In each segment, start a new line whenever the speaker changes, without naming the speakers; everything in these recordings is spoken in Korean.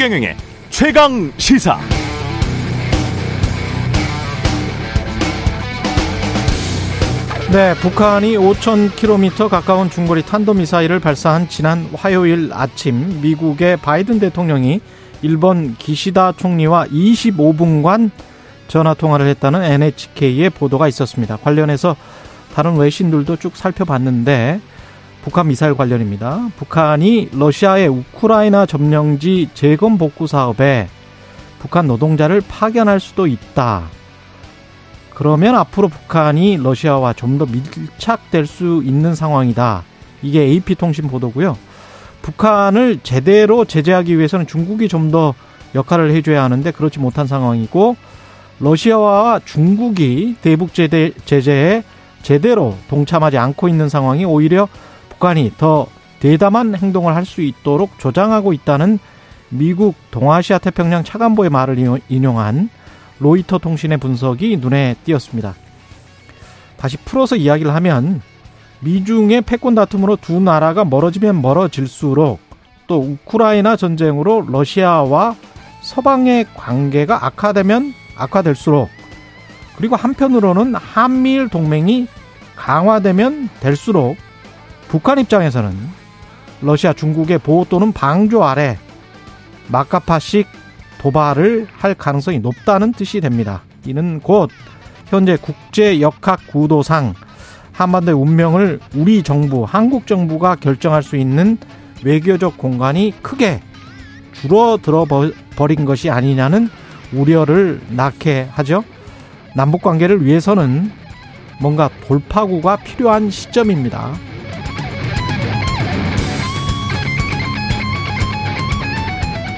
최경영의 최강 시사.
네, 북한이 5,000km 가까운 중거리 탄도미사일을 발사한 지난 화요일 아침 미국의 바이든 대통령이 일본 기시다 총리와 25분간 전화 통화를 했다는 NHK의 보도가 있었습니다. 관련해서 다른 외신들도 쭉 살펴봤는데 북한 미사일 관련입니다. 북한이 러시아의 우크라이나 점령지 재건 복구 사업에 북한 노동자를 파견할 수도 있다. 그러면 앞으로 북한이 러시아와 좀 더 밀착될 수 있는 상황이다. 이게 AP통신 보도고요. 북한을 제대로 제재하기 위해서는 중국이 좀 더 역할을 해줘야 하는데 그렇지 못한 상황이고 러시아와 중국이 대북 제재, 제재에 제대로 동참하지 않고 있는 상황이 오히려 북한이 더 대담한 행동을 할 수 있도록 조장하고 있다는 미국 동아시아 태평양 차관보의 말을 인용한 로이터 통신의 분석이 눈에 띄었습니다. 다시 풀어서 이야기를 하면 미중의 패권 다툼으로 두 나라가 멀어지면 멀어질수록 또 우크라이나 전쟁으로 러시아와 서방의 관계가 악화되면 악화될수록 그리고 한편으로는 한미일 동맹이 강화되면 될수록 북한 입장에서는 러시아 중국의 보호 또는 방조 아래 마카파식 도발을 할 가능성이 높다는 뜻이 됩니다. 이는 곧 현재 국제 역학 구도상 한반도의 운명을 우리 정부, 한국 정부가 결정할 수 있는 외교적 공간이 크게 줄어들어 버린 것이 아니냐는 우려를 낳게 하죠. 남북 관계를 위해서는 뭔가 돌파구가 필요한 시점입니다.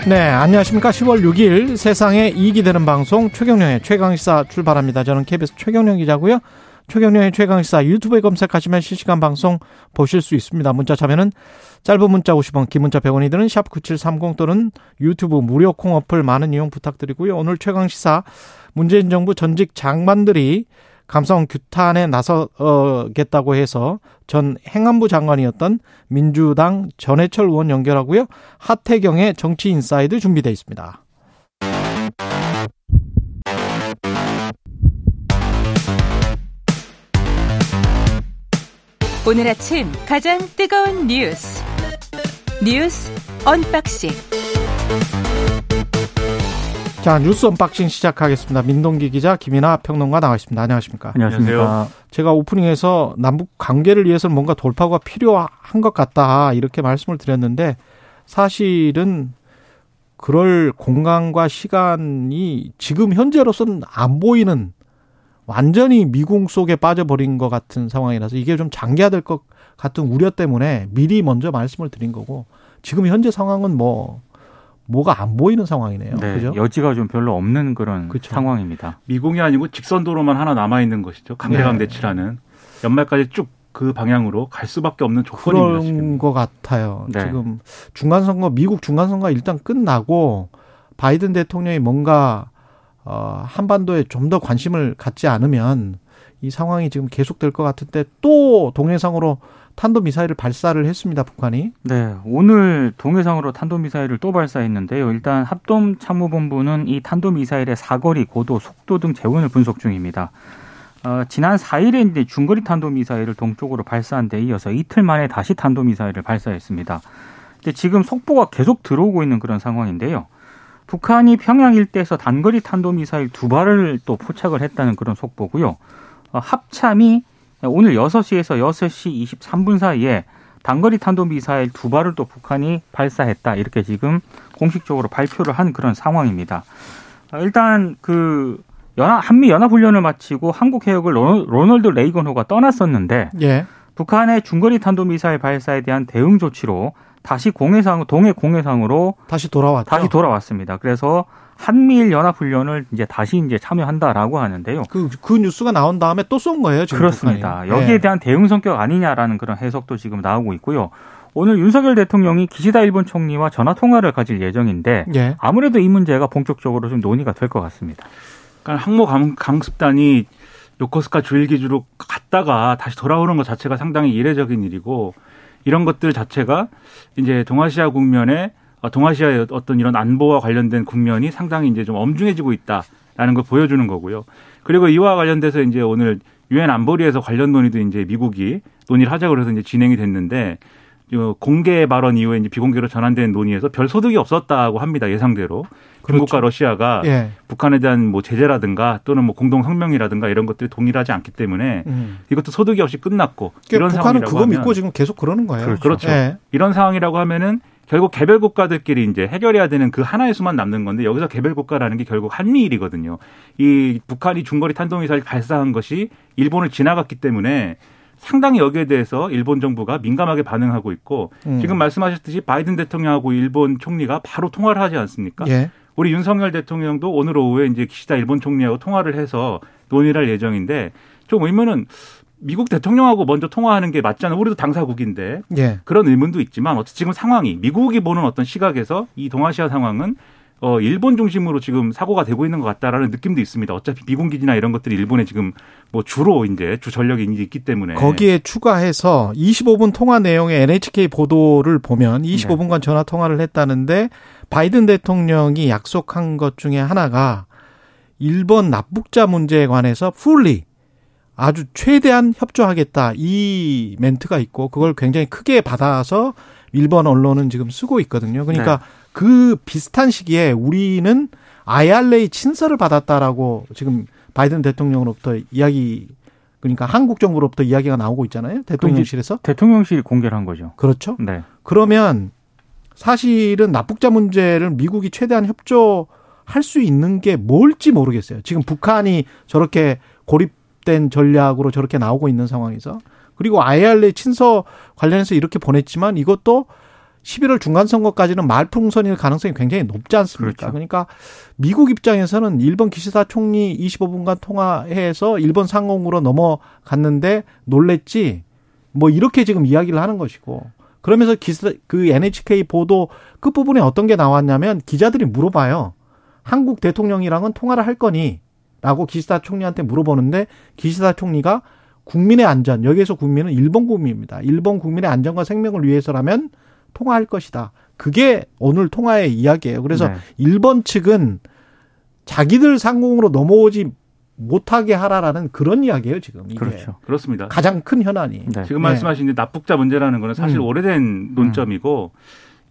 네, 안녕하십니까. 10월 6일 세상에 이익이 되는 방송 최경령의 최강시사 출발합니다. 저는 KBS 최경령 기자고요. 최경령의 최강시사 유튜브에 검색하시면 실시간 방송 보실 수 있습니다. 문자 참여는 짧은 문자 50원, 긴 문자 100원이 드는 샵 9730 또는 유튜브 무료 콩 어플 많은 이용 부탁드리고요. 오늘 최강시사 문재인 정부 전직 장관들이 감사원 규탄에 나서겠다고 해서 전 행안부 장관이었던 민주당 전해철 의원 연결하고요. 하태경의 정치 인사이드 준비되어 있습니다.
오늘 아침 가장 뜨거운 뉴스 뉴스 언박싱
자 뉴스 언박싱 시작하겠습니다. 민동기 기자 김민하 평론가 나와 있습니다. 안녕하십니까?
안녕하십니까?
제가 오프닝에서 남북 관계를 위해서는 뭔가 돌파구가 필요한 것 같다 이렇게 말씀을 드렸는데 사실은 그럴 공간과 시간이 지금 현재로서는 안 보이는 완전히 미궁 속에 빠져버린 것 같은 상황이라서 이게 좀 장기화될 것 같은 우려 때문에 미리 먼저 말씀을 드린 거고 지금 현재 상황은 뭐 뭐가 안 보이는 상황이네요.
네,
그죠?
여지가 좀 별로 없는 그런
그쵸.
상황입니다.
미궁이 아니고 직선 도로만 하나 남아 있는 것이죠. 강대강
네.
대치라는 연말까지 쭉 그 방향으로 갈 수밖에 없는 조건입니다.
그런
지금.
것 같아요.
네.
지금 중간 선거 미국 중간 선거 가 일단 끝나고 바이든 대통령이 뭔가 어 한반도에 좀 더 관심을 갖지 않으면 이 상황이 지금 계속될 것 같은데 또 동해상으로 탄도 미사일을 발사를 했습니다. 북한이.
네, 오늘 동해상으로 탄도미사일을 또 발사했는데요. 일단 합동참모본부는 이 탄도미사일의 사거리, 고도, 속도 등 재원을 분석 중입니다. 어, 지난 4일에 이제 중거리 탄도미사일을 동쪽으로 발사한 데 이어서 이틀 만에 다시 탄도미사일을 발사했습니다. 근데 지금 속보가 계속 들어오고 있는 그런 상황인데요. 북한이 평양 일대에서 단거리 탄도미사일 두 발을 또 포착을 했다는 그런 속보고요. 어, 합참이 오늘 6시에서 6시 23분 사이에 단거리 탄도미사일 두 발을 또 북한이 발사했다. 이렇게 지금 공식적으로 발표를 한 그런 상황입니다. 어, 일단 그 연합, 한미 연합훈련을 마치고 한국 해역을 로널- 로널드 레이건호가 떠났었는데
예.
북한의 중거리 탄도미사일 발사에 대한 대응 조치로 다시 공해상, 동해 공해상으로
다시 돌아왔죠.
다시 돌아왔습니다. 그래서 한미일 연합훈련을 이제 다시 이제 참여한다라고 하는데요.
그, 그 뉴스가 나온 다음에 또 쏜 거예요, 지금.
그렇습니다.
북한이.
여기에
예.
대한 대응 성격 아니냐라는 그런 해석도 지금 나오고 있고요. 오늘 윤석열 대통령이 기시다 일본 총리와 전화 통화를 가질 예정인데
예.
아무래도 이 문제가 본격적으로 좀 논의가 될 것 같습니다.
그러니까 항모 강, 강습단이 요코스카 주일 기지로 갔다가 다시 돌아오는 것 자체가 상당히 이례적인 일이고 이런 것들 자체가 이제 동아시아 국면에 어, 동아시아의 어떤 이런 안보와 관련된 국면이 상당히 이제 좀 엄중해지고 있다라는 걸 보여주는 거고요. 그리고 이와 관련돼서 이제 오늘 유엔 안보리에서 관련 논의도 이제 미국이 논의를 하자고 그래서 이제 진행이 됐는데 공개 발언 이후에 이제 비공개로 전환된 논의에서 별 소득이 없었다고 합니다. 예상대로. 그렇죠. 중국과 러시아가 예. 북한에 대한 뭐 제재라든가 또는 뭐 공동 성명이라든가 이런 것들이 동일하지 않기 때문에 음. 이것도 소득이 없이 끝났고
그러니까 이런 북한은 상황이라고 그거 믿고 지금 계속 그러는 거예요.
그렇죠. 그렇죠. 예. 이런 상황이라고 하면은 결국 개별 국가들끼리 이제 해결해야 되는 그 하나의 수만 남는 건데 여기서 개별 국가라는 게 결국 한미일이거든요. 이 북한이 중거리 탄도미사일 발사한 것이 일본을 지나갔기 때문에 상당히 여기에 대해서 일본 정부가 민감하게 반응하고 있고 음. 지금 말씀하셨듯이 바이든 대통령하고 일본 총리가 바로 통화를 하지 않습니까? 예. 우리 윤석열 대통령도 오늘 오후에 이제 기시다 일본 총리하고 통화를 해서 논의를 할 예정인데 좀 의문은 미국 대통령하고 먼저 통화하는 게 맞잖아요. 우리도 당사국인데 예. 그런 의문도 있지만 어쨌든 지금 상황이 미국이 보는 어떤 시각에서 이 동아시아 상황은 어, 일본 중심으로 지금 사고가 되고 있는 것 같다라는 느낌도 있습니다. 어차피 미군 기지나 이런 것들이 일본에 지금 뭐 주로 이제 주 전력이 있기 때문에
거기에 추가해서 25분 통화 내용의 NHK 보도를 보면 25분간 전화 통화를 했다는데 바이든 대통령이 약속한 것 중에 하나가 일본 납북자 문제에 관해서 풀리 아주 최대한 협조하겠다 이 멘트가 있고 그걸 굉장히 크게 받아서 일본 언론은 지금 쓰고 있거든요. 그러니까 네. 그 비슷한 시기에 우리는 IRA 친서를 받았다라고 지금 바이든 대통령으로부터 이야기 그러니까 한국 정부로부터 이야기가 나오고 있잖아요. 대통령실에서.
대통령실이 공개를 한 거죠.
그렇죠. 네. 그러면 사실은 납북자 문제를 미국이 최대한 협조할 수 있는 게 뭘지 모르겠어요. 지금 북한이 저렇게 고립 된 전략으로 저렇게 나오고 있는 상황에서 그리고 IRA 친서 관련해서 이렇게 보냈지만 이것도 11월 중간 선거까지는 말풍선일 가능성이 굉장히 높지 않습니까? 그렇죠. 그러니까 미국 입장에서는 일본 기시다 총리 25분간 통화해서 일본 상공으로 넘어갔는데 놀랬지 뭐 이렇게 지금 이야기를 하는 것이고 그러면서 기사 그 NHK 보도 끝 부분에 어떤 게 나왔냐면 기자들이 물어봐요. 한국 대통령이랑은 통화를 할 거니? 라고 기시다 총리한테 물어보는데 기시다 총리가 국민의 안전, 여기에서 국민은 일본 국민입니다. 일본 국민의 안전과 생명을 위해서라면 통화할 것이다. 그게 오늘 통화의 이야기예요. 그래서 네. 일본 측은 자기들 상공으로 넘어오지 못하게 하라라는 그런 이야기예요 지금. 이게.
그렇죠. 그렇습니다.
가장 큰 현안이.
네. 지금 말씀하신 네. 납북자 문제라는 거는 사실 음. 오래된 논점이고 음.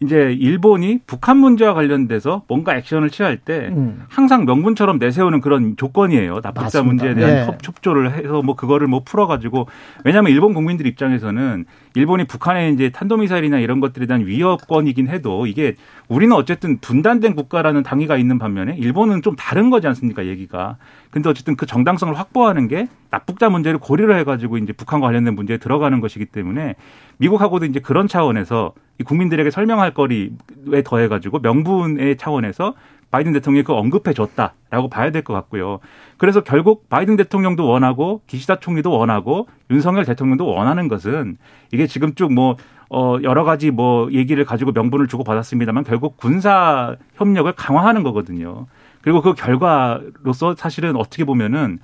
이제 일본이 북한 문제와 관련돼서 뭔가 액션을 취할 때 음. 항상 명분처럼 내세우는 그런 조건이에요. 납북자 문제에 대한 네. 협조를 해서 뭐 그거를 뭐 풀어가지고 왜냐하면 일본 국민들 입장에서는 일본이 북한에 이제 탄도미사일이나 이런 것들에 대한 위협권이긴 해도 이게 우리는 어쨌든 분단된 국가라는 당위가 있는 반면에 일본은 좀 다른 거지 않습니까 얘기가. 근데 어쨌든 그 정당성을 확보하는 게 납북자 문제를 고려를 해가지고 이제 북한과 관련된 문제에 들어가는 것이기 때문에 미국하고도 이제 그런 차원에서 국민들에게 설명할 거리에 더해가지고 명분의 차원에서 바이든 대통령이 그 언급해 줬다라고 봐야 될 것 같고요. 그래서 결국 바이든 대통령도 원하고 기시다 총리도 원하고 윤석열 대통령도 원하는 것은 이게 지금 쭉뭐 어, 여러 가지 뭐 얘기를 가지고 명분을 주고 받았습니다만 결국 군사 협력을 강화하는 거거든요. 그리고 그 결과로서 사실은 어떻게 보면은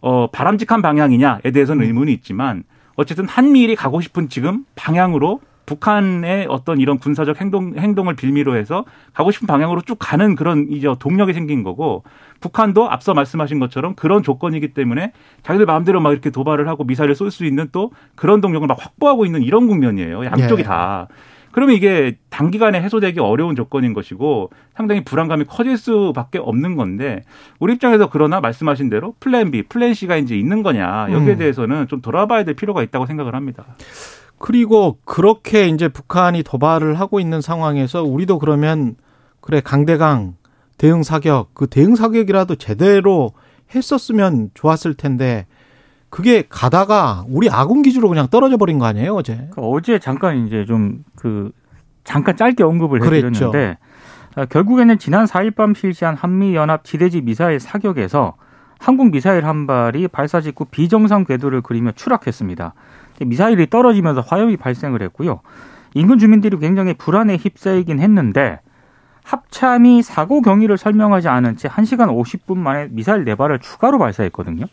어, 바람직한 방향이냐에 대해서는 의문이 있지만 어쨌든 한미일이 가고 싶은 지금 방향으로 북한의 어떤 이런 군사적 행동 행동을 빌미로 해서 가고 싶은 방향으로 쭉 가는 그런 이제 동력이 생긴 거고 북한도 앞서 말씀하신 것처럼 그런 조건이기 때문에 자기들 마음대로 막 이렇게 도발을 하고 미사일을 쏠 수 있는 또 그런 동력을 막 확보하고 있는 이런 국면이에요. 양쪽이 예. 다. 그러면 이게 단기간에 해소되기 어려운 조건인 것이고 상당히 불안감이 커질 수밖에 없는 건데 우리 입장에서 그러나 말씀하신 대로 플랜 B, 플랜 C가 이제 있는 거냐 여기에 음. 대해서는 좀 돌아봐야 될 필요가 있다고 생각을 합니다.
그리고 그렇게 이제 북한이 도발을 하고 있는 상황에서 우리도 그러면 그래 강대강 대응 사격 그 대응 사격이라도 제대로 했었으면 좋았을 텐데 그게 가다가 우리 아군 기지로 그냥 떨어져 버린 거 아니에요 어제?
그러니까 어제 잠깐 이제 좀 그 잠깐 짧게 언급을 해드렸는데 아, 결국에는 지난 4일 밤 실시한 한미 연합 지대지 미사일 사격에서 한국 미사일 한 발이 발사 직후 비정상 궤도를 그리며 추락했습니다. 미사일이 떨어지면서 화염이 발생을 했고요. 인근 주민들이 굉장히 불안에 휩싸이긴 했는데 합참이 사고 경위를 설명하지 않은 채 1시간 50분 만에 미사일 4발을 추가로 발사했거든요.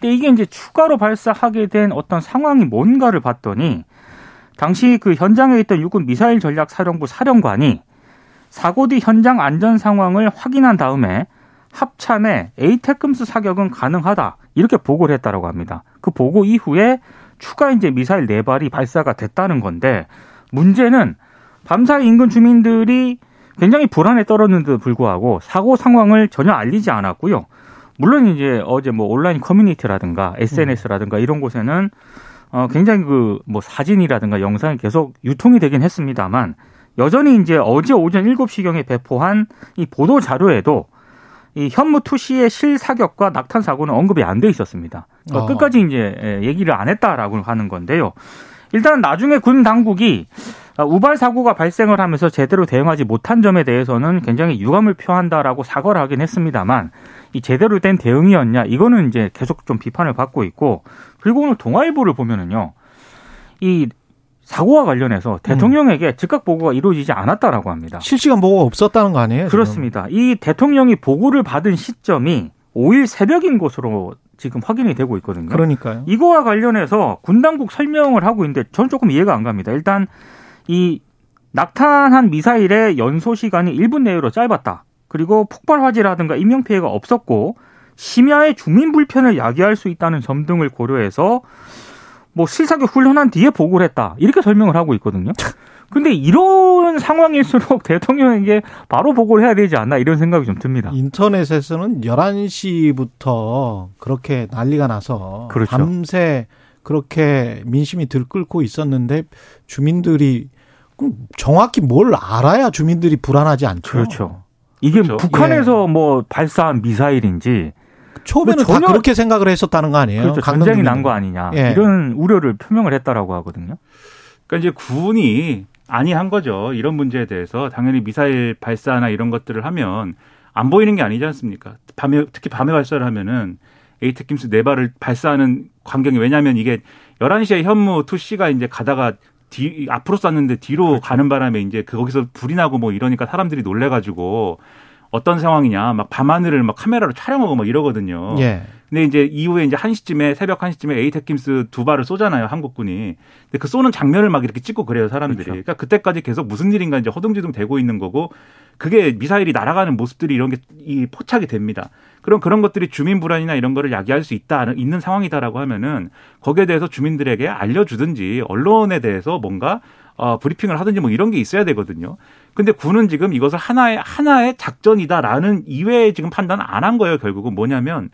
근데 이게 이제 추가로 발사하게 된 어떤 상황이 뭔가를 봤더니 당시 그 현장에 있던 육군 미사일 전략 사령부 사령관이 사고 뒤 현장 안전 상황을 확인한 다음에 합참에 에이테크스 사격은 가능하다 이렇게 보고를 했다라고 합니다. 그 보고 이후에 추가 이제 미사일 네 발이 발사가 됐다는 건데 문제는 밤사이 인근 주민들이 굉장히 불안에 떨었는데도 불구하고 사고 상황을 전혀 알리지 않았고요. 물론 이제 어제 뭐 온라인 커뮤니티라든가 SNS라든가 이런 곳에는 어 굉장히 그 뭐 사진이라든가 영상이 계속 유통이 되긴 했습니다만 여전히 이제 어제 오전 7시경에 배포한 이 보도 자료에도 이 현무 투시의 실사격과 낙탄 사고는 언급이 안 돼 있었습니다. 그러니까 어. 끝까지 이제 예, 얘기를 안 했다라고 하는 건데요. 일단 나중에 군 당국이 우발 사고가 발생을 하면서 제대로 대응하지 못한 점에 대해서는 굉장히 유감을 표한다라고 사과를 하긴 했습니다만 이 제대로 된 대응이었냐 이거는 이제 계속 좀 비판을 받고 있고 그리고 오늘 동아일보를 보면은요 이 사고와 관련해서 대통령에게 음. 즉각 보고가 이루어지지 않았다라고 합니다.
실시간 보고가 없었다는 거 아니에요?
그렇습니다. 이 대통령이 보고를 받은 시점이 5일 새벽인 것으로 지금 확인이 되고 있거든요.
그러니까요.
이거와 관련해서 군 당국 설명을 하고 있는데 저는 조금 이해가 안 갑니다. 일단 이 낙탄한 미사일의 연소 시간이 1분 내외로 짧았다. 그리고 폭발 화재라든가 인명 피해가 없었고 심야의 주민 불편을 야기할 수 있다는 점 등을 고려해서 뭐 실사격 훈련한 뒤에 보고를 했다. 이렇게 설명을 하고 있거든요. 근데 이런 상황일수록 대통령에게 바로 보고를 해야 되지 않나 이런 생각이 좀 듭니다.
인터넷에서는 11시부터 그렇게 난리가 나서 그렇죠. 밤새 그렇게 민심이 들끓고 있었는데 주민들이 정확히 뭘 알아야 주민들이 불안하지 않죠.
그렇죠. 이게 그렇죠. 북한에서 예. 뭐 발사한 미사일인지
처음에는 뭐 다 그렇게 생각을 했었다는 거 아니에요?
그렇죠. 전쟁이 난 거 아니냐. 예. 이런 우려를 표명을 했다라고 하거든요.
그러니까 이제 군이 아니한 거죠. 이런 문제에 대해서 당연히 미사일 발사나 이런 것들을 하면 안 보이는 게 아니지 않습니까? 밤에 특히 밤에 발사를 하면은 에이트킴스 네 발을 발사하는 광경이 왜냐하면 이게 11시에 현무 투씨가 이제 가다가 뒤 앞으로 쐈는데 뒤로 그렇죠. 가는 바람에 이제 거기서 불이 나고 뭐 이러니까 사람들이 놀래 가지고 어떤 상황이냐 막 밤하늘을 막 카메라로 촬영하고 막 이러거든요. 예. 근데 이제 이후에 이제 한시쯤에 새벽 한시쯤에 에이테킴스 두 발을 쏘잖아요 한국군이. 근데 그 쏘는 장면을 막 이렇게 찍고 그래요 사람들이. 그렇죠. 그러니까 그때까지 계속 무슨 일인가 이제 허둥지둥 되고 있는 거고 그게 미사일이 날아가는 모습들이 이런 게 이 포착이 됩니다. 그럼 그런 것들이 주민 불안이나 이런 거를 야기할 수 있다 있는 상황이다라고 하면은 거기에 대해서 주민들에게 알려주든지 언론에 대해서 뭔가 어, 브리핑을 하든지 뭐 이런 게 있어야 되거든요. 근데 군은 지금 이것을 하나의 하나의 작전이다라는 이외에 지금 판단 안 한 거예요. 결국은 뭐냐면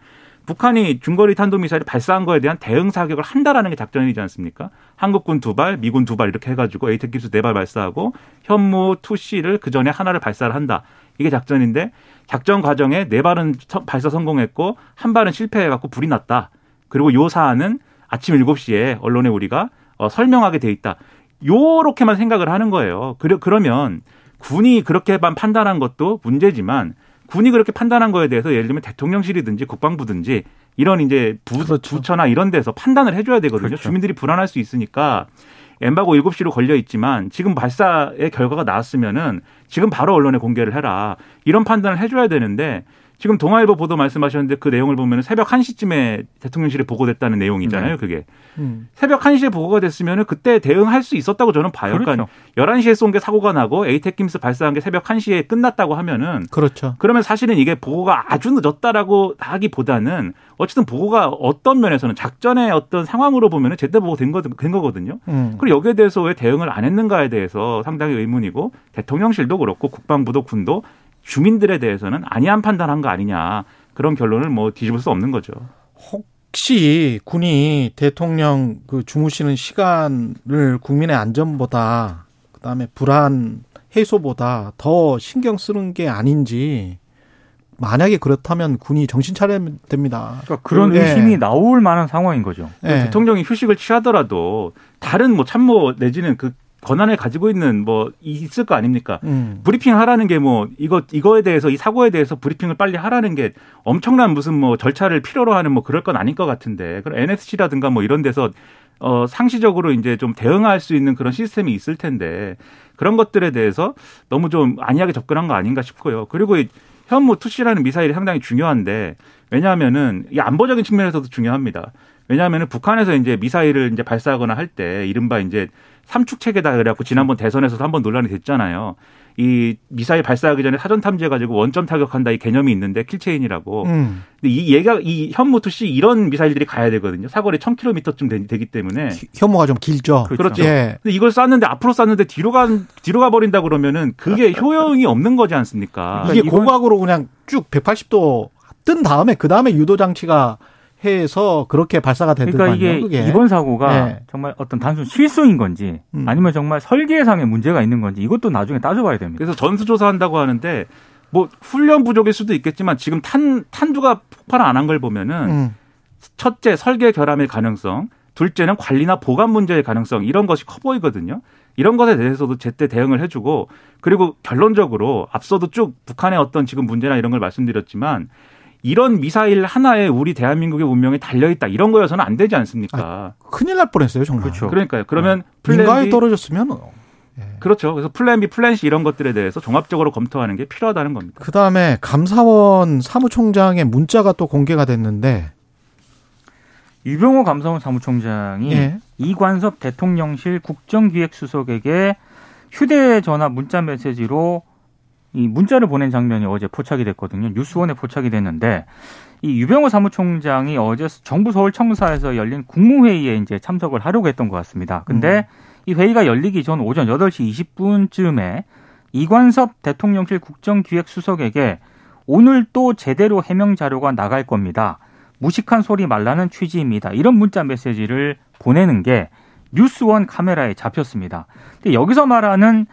북한이 중거리 탄도미사일 발사한 거에 대한 대응 사격을 한다라는 게 작전이지 않습니까? 한국군 두 발, 미군 두 발 이렇게 해가지고 에이텍 기수 네 발 발사하고 현무 투시를 그 전에 하나를 발사를 한다. 이게 작전인데 작전 과정에 네 발은 발사 성공했고 한 발은 실패해갖고 불이 났다. 그리고 요 사안은 아침 7시에 언론에 우리가 어, 설명하게 돼 있다. 요렇게만 생각을 하는 거예요. 그러, 그러면 군이 그렇게만 판단한 것도 문제지만 군이 그렇게 판단한 거에 대해서 예를 들면 대통령실이든지 국방부든지 이런 이제 부, 그렇죠. 부처나 이런 데서 판단을 해줘야 되거든요. 그렇죠. 주민들이 불안할 수 있으니까 엠바고 7시로 걸려 있지만 지금 발사의 결과가 나왔으면은 지금 바로 언론에 공개를 해라. 이런 판단을 해줘야 되는데 지금 동아일보 보도 말씀하셨는데 그 내용을 보면 새벽 1시쯤에 대통령실에 보고됐다는 내용이잖아요, 네. 그게. 음. 새벽 1시에 보고가 됐으면 그때 대응할 수 있었다고 저는 봐요. 그러니까 그렇죠. 그러니까 11시에 쏜 게 사고가 나고 에이테킴스 발사한 게 새벽 1시에 끝났다고 하면은
그렇죠.
그러면 사실은 이게 보고가 아주 늦었다라고 하기보다는 어쨌든 보고가 어떤 면에서는 작전의 어떤 상황으로 보면은 제때 보고 된, 거, 된 거거든요. 음. 그리고 여기에 대해서 왜 대응을 안 했는가에 대해서 상당히 의문이고 대통령실도 그렇고 국방부도 군도 주민들에 대해서는 아니한 판단한 거 아니냐 그런 결론을 뭐 뒤집을 수 없는 거죠.
혹시 군이 대통령 그 주무시는 시간을 국민의 안전보다 그다음에 불안 해소보다 더 신경 쓰는 게 아닌지 만약에 그렇다면 군이 정신 차려야 됩니다.
그러니까 그런 네. 의심이 나올 만한 상황인 거죠.
네. 대통령이 휴식을 취하더라도 다른 뭐 참모 내지는 그 권한을 가지고 있는 뭐 있을 거 아닙니까? 음. 브리핑 하라는 게 뭐 이거 이거에 대해서 이 사고에 대해서 브리핑을 빨리 하라는 게 엄청난 무슨 뭐 절차를 필요로 하는 뭐 그럴 건 아닐 것 같은데 그럼 NSC라든가 뭐 이런 데서 어 상시적으로 이제 좀 대응할 수 있는 그런 시스템이 있을 텐데 그런 것들에 대해서 너무 좀 안이하게 접근한 거 아닌가 싶고요. 그리고 현무 투시라는 미사일이 상당히 중요한데 왜냐하면은 이 안보적인 측면에서도 중요합니다. 왜냐하면 북한에서 이제 미사일을 이제 발사하거나 할 때 이른바 이제 삼축 체계다 그래갖고 지난번 대선에서도 한 번 논란이 됐잖아요. 이 미사일 발사하기 전에 사전 탐지해 가지고 원점 타격한다 이 개념이 있는데 킬체인이라고. 음. 근데 이 얘가 이 현무 투시 이런 미사일들이 가야 되거든요. 사거리 1000km쯤 되 기 때문에
현무가 좀 길죠.
그렇죠. 그렇죠. 예. 근데 이걸 쐈는데 앞으로 쐈는데 뒤로 가 뒤로 가 버린다 그러면은 그게 효용이 없는 거지 않습니까?
이게 고각으로 그냥 쭉 180도 뜬 다음에 그 다음에 유도 장치가 해서 그렇게 발사가 됐던
그러니까 이게 그게. 이번 사고가 네. 정말 어떤 단순 실수인 건지 음. 아니면 정말 설계상의 문제가 있는 건지 이것도 나중에 따져봐야 됩니다.
그래서 전수조사한다고 하는데 뭐 훈련 부족일 수도 있겠지만 지금 탄 탄두가 폭발 안 한 걸 보면은 음. 첫째 설계 결함의 가능성, 둘째는 관리나 보관 문제의 가능성 이런 것이 커 보이거든요. 이런 것에 대해서도 제때 대응을 해주고 그리고 결론적으로 앞서도 쭉 북한의 어떤 지금 문제나 이런 걸 말씀드렸지만 이런 미사일 하나에 우리 대한민국의 운명이 달려 있다 이런 거여서는 안 되지 않습니까? 아,
큰일 날 뻔했어요 정말.
그렇죠. 그러니까요. 그러면 네.
플랜 B 떨어졌으면
예. 그렇죠. 그래서 플랜 B, 플랜 C 이런 것들에 대해서 종합적으로 검토하는 게 필요하다는 겁니다.
그 다음에 감사원 사무총장의 문자가 또 공개가 됐는데
유병호 감사원 사무총장이 예. 이관섭 대통령실 국정기획수석에게 휴대전화 문자 메시지로 이 문자를 보낸 장면이 어제 포착이 됐거든요. 뉴스원에 포착이 됐는데 이 유병호 사무총장이 어제 정부 서울 청사에서 열린 국무회의에 이제 참석을 하려고 했던 것 같습니다. 근데 음. 이 회의가 열리기 전 오전 8시 20분쯤에 이관섭 대통령실 국정기획수석에게 오늘 또 제대로 해명 자료가 나갈 겁니다. 무식한 소리 말라는 취지입니다. 이런 문자 메시지를 보내는 게 뉴스원 카메라에 잡혔습니다. 근데 여기서 말하는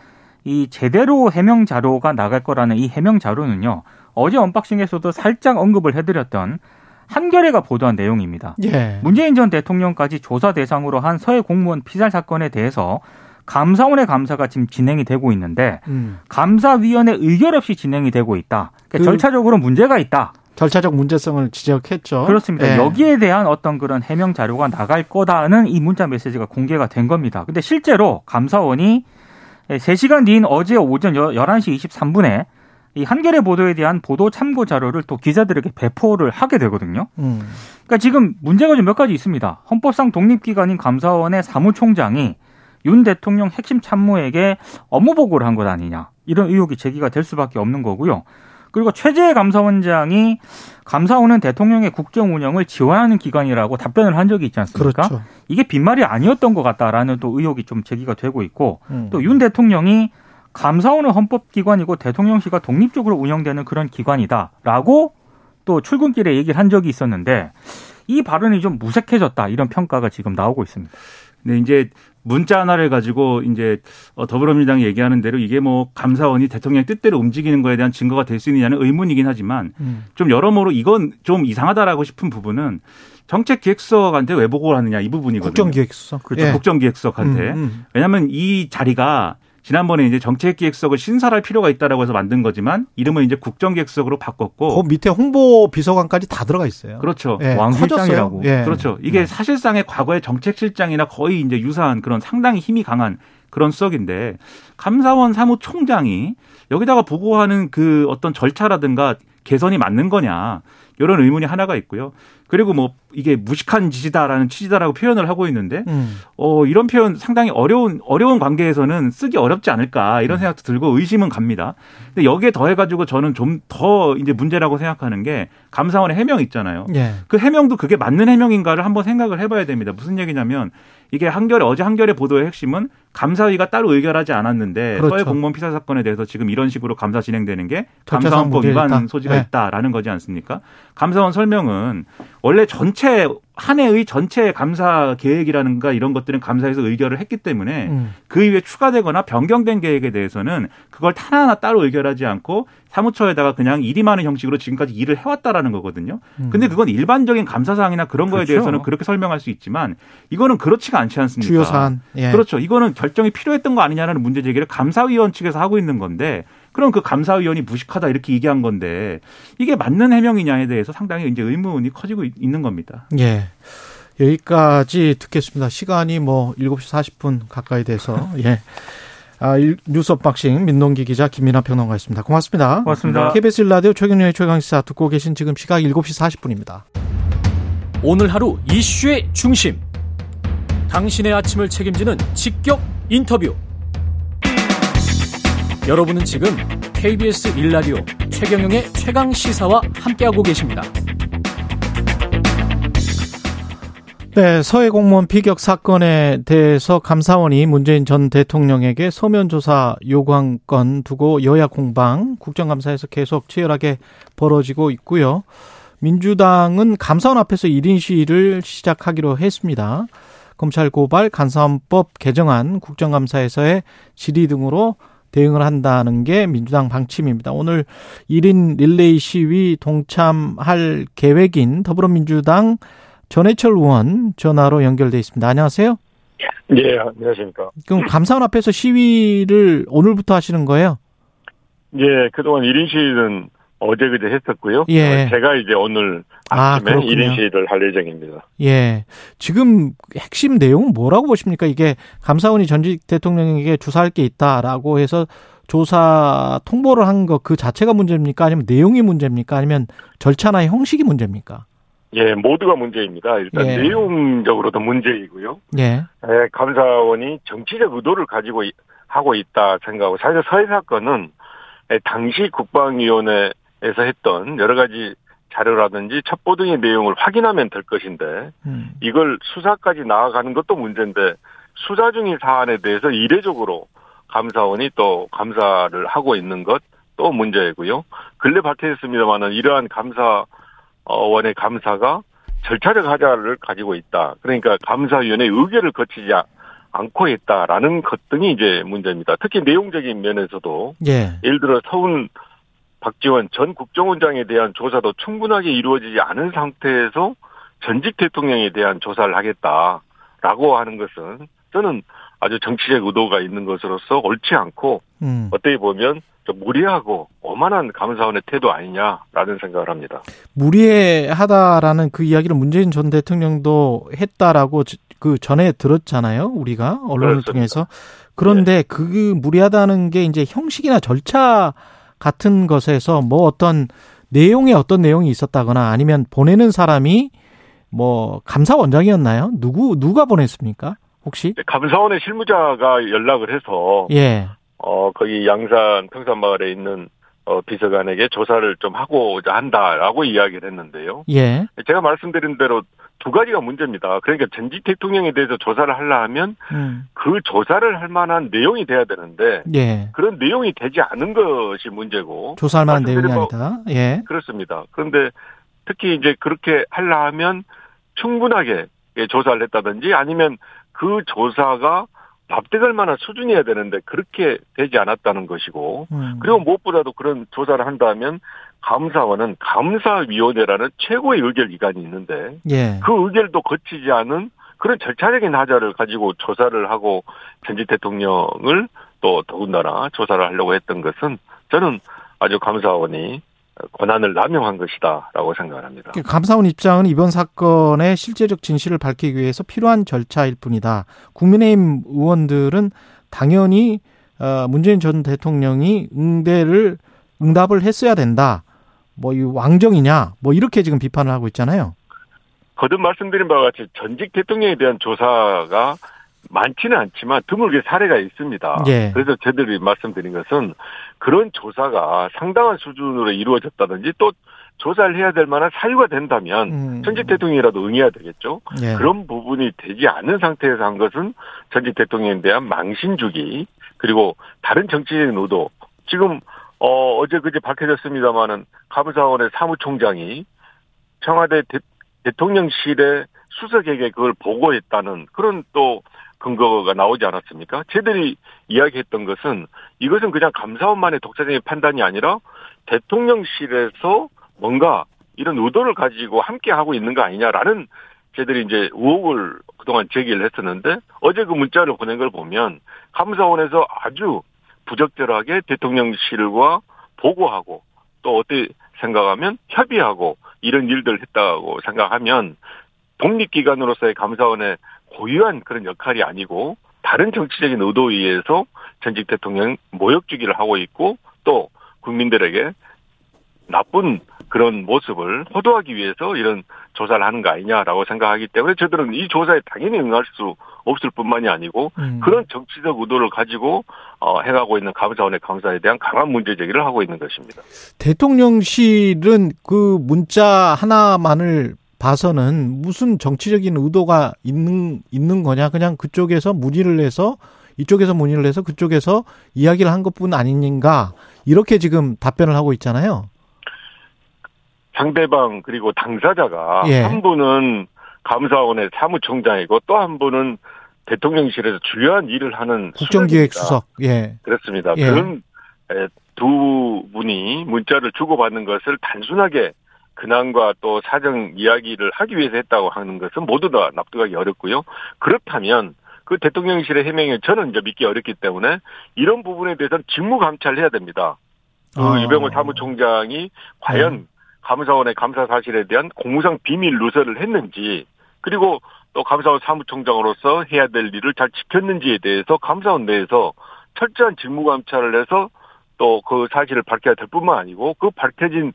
이 제대로 해명 자료가 나갈 거라는 이 해명 자료는요. 어제 언박싱에서도 살짝 언급을 해드렸던 한겨레가 보도한 내용입니다. 예. 문재인 전 대통령까지 조사 대상으로 한 서해 공무원 피살 사건에 대해서 감사원의 감사가 지금 진행이 되고 있는데 음. 감사위원회 의결 없이 진행이 되고 있다. 그러니까 그 절차적으로 문제가 있다.
절차적 문제성을 지적했죠.
그렇습니다. 예. 여기에 대한 어떤 그런 해명 자료가 나갈 거다는 이 문자 메시지가 공개가 된 겁니다. 근데 실제로 감사원이 3시간 뒤인 어제 오전 11시 23분에 이 한겨레 보도에 대한 보도 참고 자료를 또 기자들에게 배포를 하게 되거든요. 음. 그러니까 지금 문제가 좀 몇 가지 있습니다. 헌법상 독립기관인 감사원의 사무총장이 윤 대통령 핵심 참모에게 업무 보고를 한 것 아니냐. 이런 의혹이 제기가 될 수밖에 없는 거고요. 그리고 최재 감사원장이 감사원은 대통령의 국정 운영을 지원하는 기관이라고 답변을 한 적이 있지 않습니까? 그렇죠. 이게 빈말이 아니었던 것 같다라는 또 의혹이 좀 제기가 되고 있고 음. 또윤 대통령이 감사원은 헌법기관이고 대통령실과 독립적으로 운영되는 그런 기관이다라고 또 출근길에 얘기를 한 적이 있었는데 이 발언이 좀 무색해졌다 이런 평가가 지금 나오고 있습니다.
네, 이제 문자 하나를 가지고 이제 어, 더불어민주당이 얘기하는 대로 이게 뭐 감사원이 대통령의 뜻대로 움직이는 거에 대한 증거가 될 수 있느냐는 의문이긴 하지만 음. 좀 여러모로 이건 좀 이상하다라고 싶은 부분은 정책 기획수석한테 왜 보고를 하느냐 이 부분이거든요.
국정기획수석.
그렇죠. 예. 국정기획수석한테. 음, 음. 왜냐하면 이 자리가 지난번에 이제 정책기획석을 신설할 필요가 있다라고 해서 만든 거지만 이름을 이제 국정기획석으로 바꿨고
그 밑에 홍보 비서관까지 다 들어가 있어요.
그렇죠.
예, 왕실장이라고.
예. 그렇죠. 이게 네. 사실상의 과거의 정책실장이나 거의 이제 유사한 그런 상당히 힘이 강한 그런 수석인데 감사원 사무총장이 여기다가 보고하는 그 어떤 절차라든가 개선이 맞는 거냐 이런 의문이 하나가 있고요. 그리고 뭐 이게 무식한 짓이다라는 취지다라고 표현을 하고 있는데 음. 어 이런 표현 상당히 어려운 어려운 관계에서는 쓰기 어렵지 않을까 이런 음. 생각도 들고 의심은 갑니다. 근데 여기에 더해 가지고 저는 좀 더 이제 문제라고 생각하는 게 감사원의 해명 있잖아요. 예. 그 해명도 그게 맞는 해명인가를 한번 생각을 해 봐야 됩니다. 무슨 얘기냐면 이게 한겨레 어제 한겨레 보도의 핵심은 감사위가 따로 의결하지 않았는데 그렇죠. 서해 공무원 피살 사건에 대해서 지금 이런 식으로 감사 진행되는 게 감사원법 위반 있다. 소지가 네. 있다라는 거지 않습니까? 감사원 설명은 원래 전체 한 해의 전체 감사 계획이라는가 이런 것들은 감사에서 의결을 했기 때문에 음. 그 이후에 추가되거나 변경된 계획에 대해서는 그걸 하나하나 따로 의결하지 않고 사무처에다가 그냥 일이 많은 형식으로 지금까지 일을 해왔다라는 거거든요. 음. 근데 그건 일반적인 감사사항이나 그런 거에 그렇죠. 대해서는 그렇게 설명할 수 있지만 이거는 그렇지가 않지 않습니까?
주요 사안.
예. 그렇죠. 이거는 결정이 필요했던 거 아니냐는 문제 제기를 감사위원 측에서 하고 있는 건데 그럼 그 감사위원이 무식하다 이렇게 얘기한 건데 이게 맞는 해명이냐에 대해서 상당히 이제 의문이 커지고 있는 겁니다.
예. 여기까지 듣겠습니다. 시간이 뭐 7시 40분 가까이 돼서 예. 아, 뉴스 unboxing 민동기 기자 김민아 평론가였습니다. 고맙습니다.
고맙습니다.
KBS 라디오 최경영의 최강시사 듣고 계신 지금 시각 7시 40분입니다.
오늘 하루 이슈의 중심. 당신의 아침을 책임지는 직격 인터뷰. 여러분은 지금 KBS 일라디오 최경영의 최강 시사와 함께하고 계십니다.
네, 서해 공무원 피격 사건에 대해서 감사원이 문재인 전 대통령에게 서면 조사 요구한 건 두고 여야 공방 국정감사에서 계속 치열하게 벌어지고 있고요. 민주당은 감사원 앞에서 1인 시위를 시작하기로 했습니다. 검찰 고발, 간사원법 개정안, 국정감사에서의 질의 등으로 대응을 한다는 게 민주당 방침입니다. 오늘 1인 릴레이 시위 동참할 계획인 더불어민주당 전해철 의원 전화로 연결돼 있습니다. 안녕하세요.
예, 안녕하십니까.
그럼 감사원 앞에서 시위를 오늘부터 하시는 거예요?
예, 그동안 1인 시위는 어제 그제 했었고요.
예.
제가 이제 오늘
아,
아침에
그렇군요.
1인 시위를 할 예정입니다.
예. 지금 핵심 내용은 뭐라고 보십니까? 이게 감사원이 전직 대통령에게 조사할 게 있다라고 해서 조사 통보를 한 거 그 자체가 문제입니까? 아니면 내용이 문제입니까? 아니면 절차나 형식이 문제입니까?
예, 모두가 문제입니다. 일단
예.
내용적으로도 문제이고요.
예.
예, 감사원이 정치적 의도를 가지고 이- 하고 있다 생각하고 사실 서해 사건은 예, 당시 국방위원회 에서 했던 여러 가지 자료라든지 첩보 등의 내용을 확인하면 될 것인데
음.
이걸 수사까지 나아가는 것도 문제인데 수사 중인 사안에 대해서 이례적으로 감사원이 또 감사를 하고 있는 것 또 문제이고요. 근래 밝혀졌습니다만은 이러한 감사원의 감사가 절차적 하자를 가지고 있다. 그러니까 감사위원회 의결을 거치지 아- 않고 있다라는 것 등이 이제 문제입니다. 특히 내용적인 면에서도
예.
예를 들어 서훈 박지원 전 국정원장에 대한 조사도 충분하게 이루어지지 않은 상태에서 전직 대통령에 대한 조사를 하겠다라고 하는 것은 저는 아주 정치적 의도가 있는 것으로서 옳지 않고
음.
어떻게 보면 좀 무리하고 오만한 감사원의 태도 아니냐라는 생각을 합니다.
무리하다라는 그 이야기를 문재인 전 대통령도 했다라고 저- 그 전에 들었잖아요. 우리가 언론을
그렇습니다.
통해서. 그런데 그 무리하다는 게 이제 형식이나 절차 같은 것에서 뭐 어떤 내용에 어떤 내용이 있었다거나 아니면 보내는 사람이 뭐 감사 원장이었나요? 누구 누가 보냈습니까? 혹시?
감사원의 실무자가 연락을 해서
예.
어 거기 양산 평산마을에 있는 어 비서관에게 조사를 좀 하고자 한다라고 이야기를 했는데요.
예.
제가 말씀드린 대로 두 가지가 문제입니다. 그러니까 전직 대통령에 대해서 조사를 하려 하면
음.
그 조사를 할 만한 내용이 돼야 되는데
예.
그런 내용이 되지 않은 것이 문제고
조사할 만한 내용이 아니다. 예.
그렇습니다. 그런데 특히 이제 그렇게 하려 하면 충분하게 예, 조사를 했다든지 아니면 그 조사가 납득할 만한 수준이어야 되는데 그렇게 되지 않았다는 것이고
음.
그리고 무엇보다도 그런 조사를 한다면 감사원은 감사위원회라는 최고의 의결 기관이 있는데
예.
그 의결도 거치지 않은 그런 절차적인 하자를 가지고 조사를 하고 전직 대통령을 또 더군다나 조사를 하려고 했던 것은 저는 아주 감사원이 권한을 남용한 것이다라고 생각을 합니다.
그 감사원 입장은 이번 사건의 실제적 진실을 밝히기 위해서 필요한 절차일 뿐이다. 국민의힘 의원들은 당연히 어, 문재인 전 대통령이 응대를 응답을 했어야 된다. 뭐 이 왕정이냐? 뭐 이렇게 지금 비판을 하고 있잖아요.
거듭 말씀드린 바와 같이 전직 대통령에 대한 조사가 많지는 않지만 드물게 사례가 있습니다.
예.
그래서 저들이 말씀드린 것은 그런 조사가 상당한 수준으로 이루어졌다든지 또 조사를 해야 될 만한 사유가 된다면
음.
전직 대통령이라도 응해야 되겠죠.
예.
그런 부분이 되지 않은 상태에서 한 것은 전직 대통령에 대한 망신 주기 그리고 다른 정치적인 의도 지금 어 어제 그제 밝혀졌습니다마는 감사원의 사무총장이 청와대 대, 대 통령실의 수석에게 그걸 보고했다는 그런 또 근거가 나오지 않았습니까? 쟤들이 이야기했던 것은 이것은 그냥 감사원만의 독자적인 판단이 아니라 대통령실에서 뭔가 이런 의도를 가지고 함께 하고 있는 거 아니냐라는 쟤들이 이제 의혹을 그동안 제기를 했었는데 어제 그 문자를 보낸 걸 보면 감사원에서 아주 부적절하게 대통령실과 보고하고 또 어떻게 생각하면 협의하고 이런 일들을 했다고 생각하면 독립기관으로서의 감사원의 고유한 그런 역할이 아니고 다른 정치적인 의도에 의해서 전직 대통령 모욕 주기를 하고 있고 또 국민들에게 나쁜 그런 모습을 호도하기 위해서 이런 조사를 하는 거 아니냐라고 생각하기 때문에 저들은 이 조사에 당연히 응할 수 없을 뿐만이 아니고 음. 그런 정치적 의도를 가지고 어, 해가고 있는 감사원의 감사에 대한 강한 문제 제기를 하고 있는 것입니다.
대통령실은 그 문자 하나만을 봐서는 무슨 정치적인 의도가 있는 있는 거냐 그냥 그쪽에서 문의를 해서 이쪽에서 문의를 해서 그쪽에서 이야기를 한 것뿐 아닌가 이렇게 지금 답변을 하고 있잖아요.
상대방 그리고 당사자가 예. 한 분은 감사원의 사무총장이고 또 한 분은 대통령실에서 중요한 일을 하는
국정기획수석. 예.
그렇습니다. 예. 그런 두 분이 문자를 주고받는 것을 단순하게 근황과 또 사정 이야기를 하기 위해서 했다고 하는 것은 모두 다 납득하기 어렵고요. 그렇다면 그 대통령실의 해명에 저는 이제 믿기 어렵기 때문에 이런 부분에 대해서는 직무 감찰을 해야 됩니다. 그 어. 유병호 사무총장이 과연 음. 감사원의 감사 사실에 대한 공무상 비밀 누설을 했는지 그리고 또 감사원 사무총장으로서 해야 될 일을 잘 지켰는지에 대해서 감사원 내에서 철저한 직무 감찰을 해서 또 그 사실을 밝혀야 될 뿐만 아니고 그 밝혀진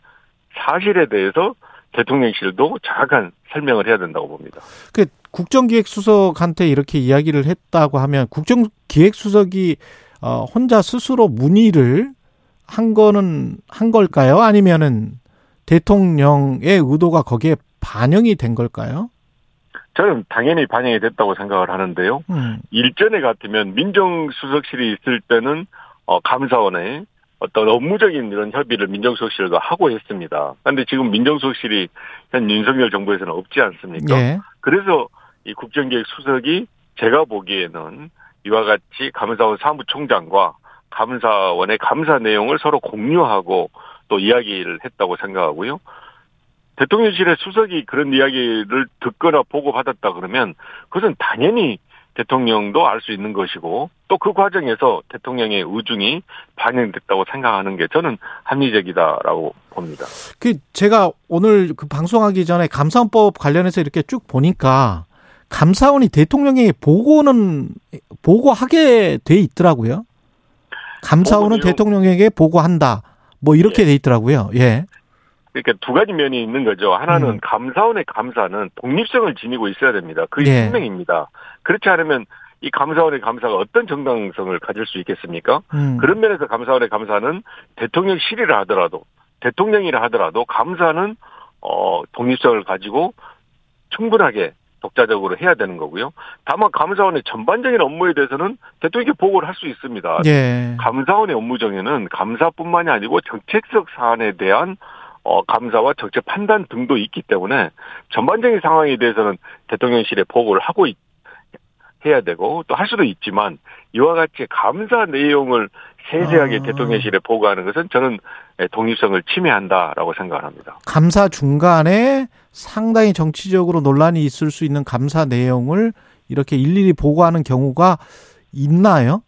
사실에 대해서 대통령실도 정확한 설명을 해야 된다고 봅니다.
그 국정기획수석한테 이렇게 이야기를 했다고 하면 국정기획수석이 어 혼자 스스로 문의를 한 거는 한 걸까요? 아니면은 대통령의 의도가 거기에 반영이 된 걸까요?
저는 당연히 반영이 됐다고 생각을 하는데요. 음. 일전에 같으면 민정수석실이 있을 때는 어 감사원에 어떤 업무적인 이런 협의를 민정수석실과 하고 했습니다. 그런데 지금 민정수석실이 현 윤석열 정부에서는 없지 않습니까? 네. 그래서 이 국정기획 수석이 제가 보기에는 이와 같이 감사원 사무총장과 감사원의 감사 내용을 서로 공유하고 또 이야기를 했다고 생각하고요. 대통령실의 수석이 그런 이야기를 듣거나 보고 받았다 그러면 그것은 당연히 대통령도 알 수 있는 것이고 또 그 과정에서 대통령의 의중이 반영됐다고 생각하는 게 저는 합리적이다라고 봅니다.
그 제가 오늘 그 방송하기 전에 감사원법 관련해서 이렇게 쭉 보니까 감사원이 대통령에게 보고는 보고하게 돼 있더라고요. 감사원은 대통령에게 보고한다. 뭐 이렇게 예. 돼 있더라고요. 예.
그러니까 두 가지 면이 있는 거죠. 하나는 음. 감사원의 감사는 독립성을 지니고 있어야 됩니다. 그게 예. 분명입니다. 그렇지 않으면 이 감사원의 감사가 어떤 정당성을 가질 수 있겠습니까? 음. 그런 면에서 감사원의 감사는 대통령실이라 하더라도 대통령이라 하더라도 감사는 어 독립성을 가지고 충분하게 독자적으로 해야 되는 거고요. 다만 감사원의 전반적인 업무에 대해서는 대통령께 보고를 할 수 있습니다. 예. 감사원의 업무 정에는 감사뿐만이 아니고 정책적 사안에 대한 어, 감사와 정책 판단 등도 있기 때문에 전반적인 상황에 대해서는 대통령실에 보고를 하고 있, 해야 되고 또 할 수도 있지만 이와 같이 감사 내용을 세세하게 아. 대통령실에 보고하는 것은 저는 독립성을 침해한다라고 생각을 합니다.
감사 중간에 상당히 정치적으로 논란이 있을 수 있는 감사 내용을 이렇게 일일이 보고하는 경우가 있나요?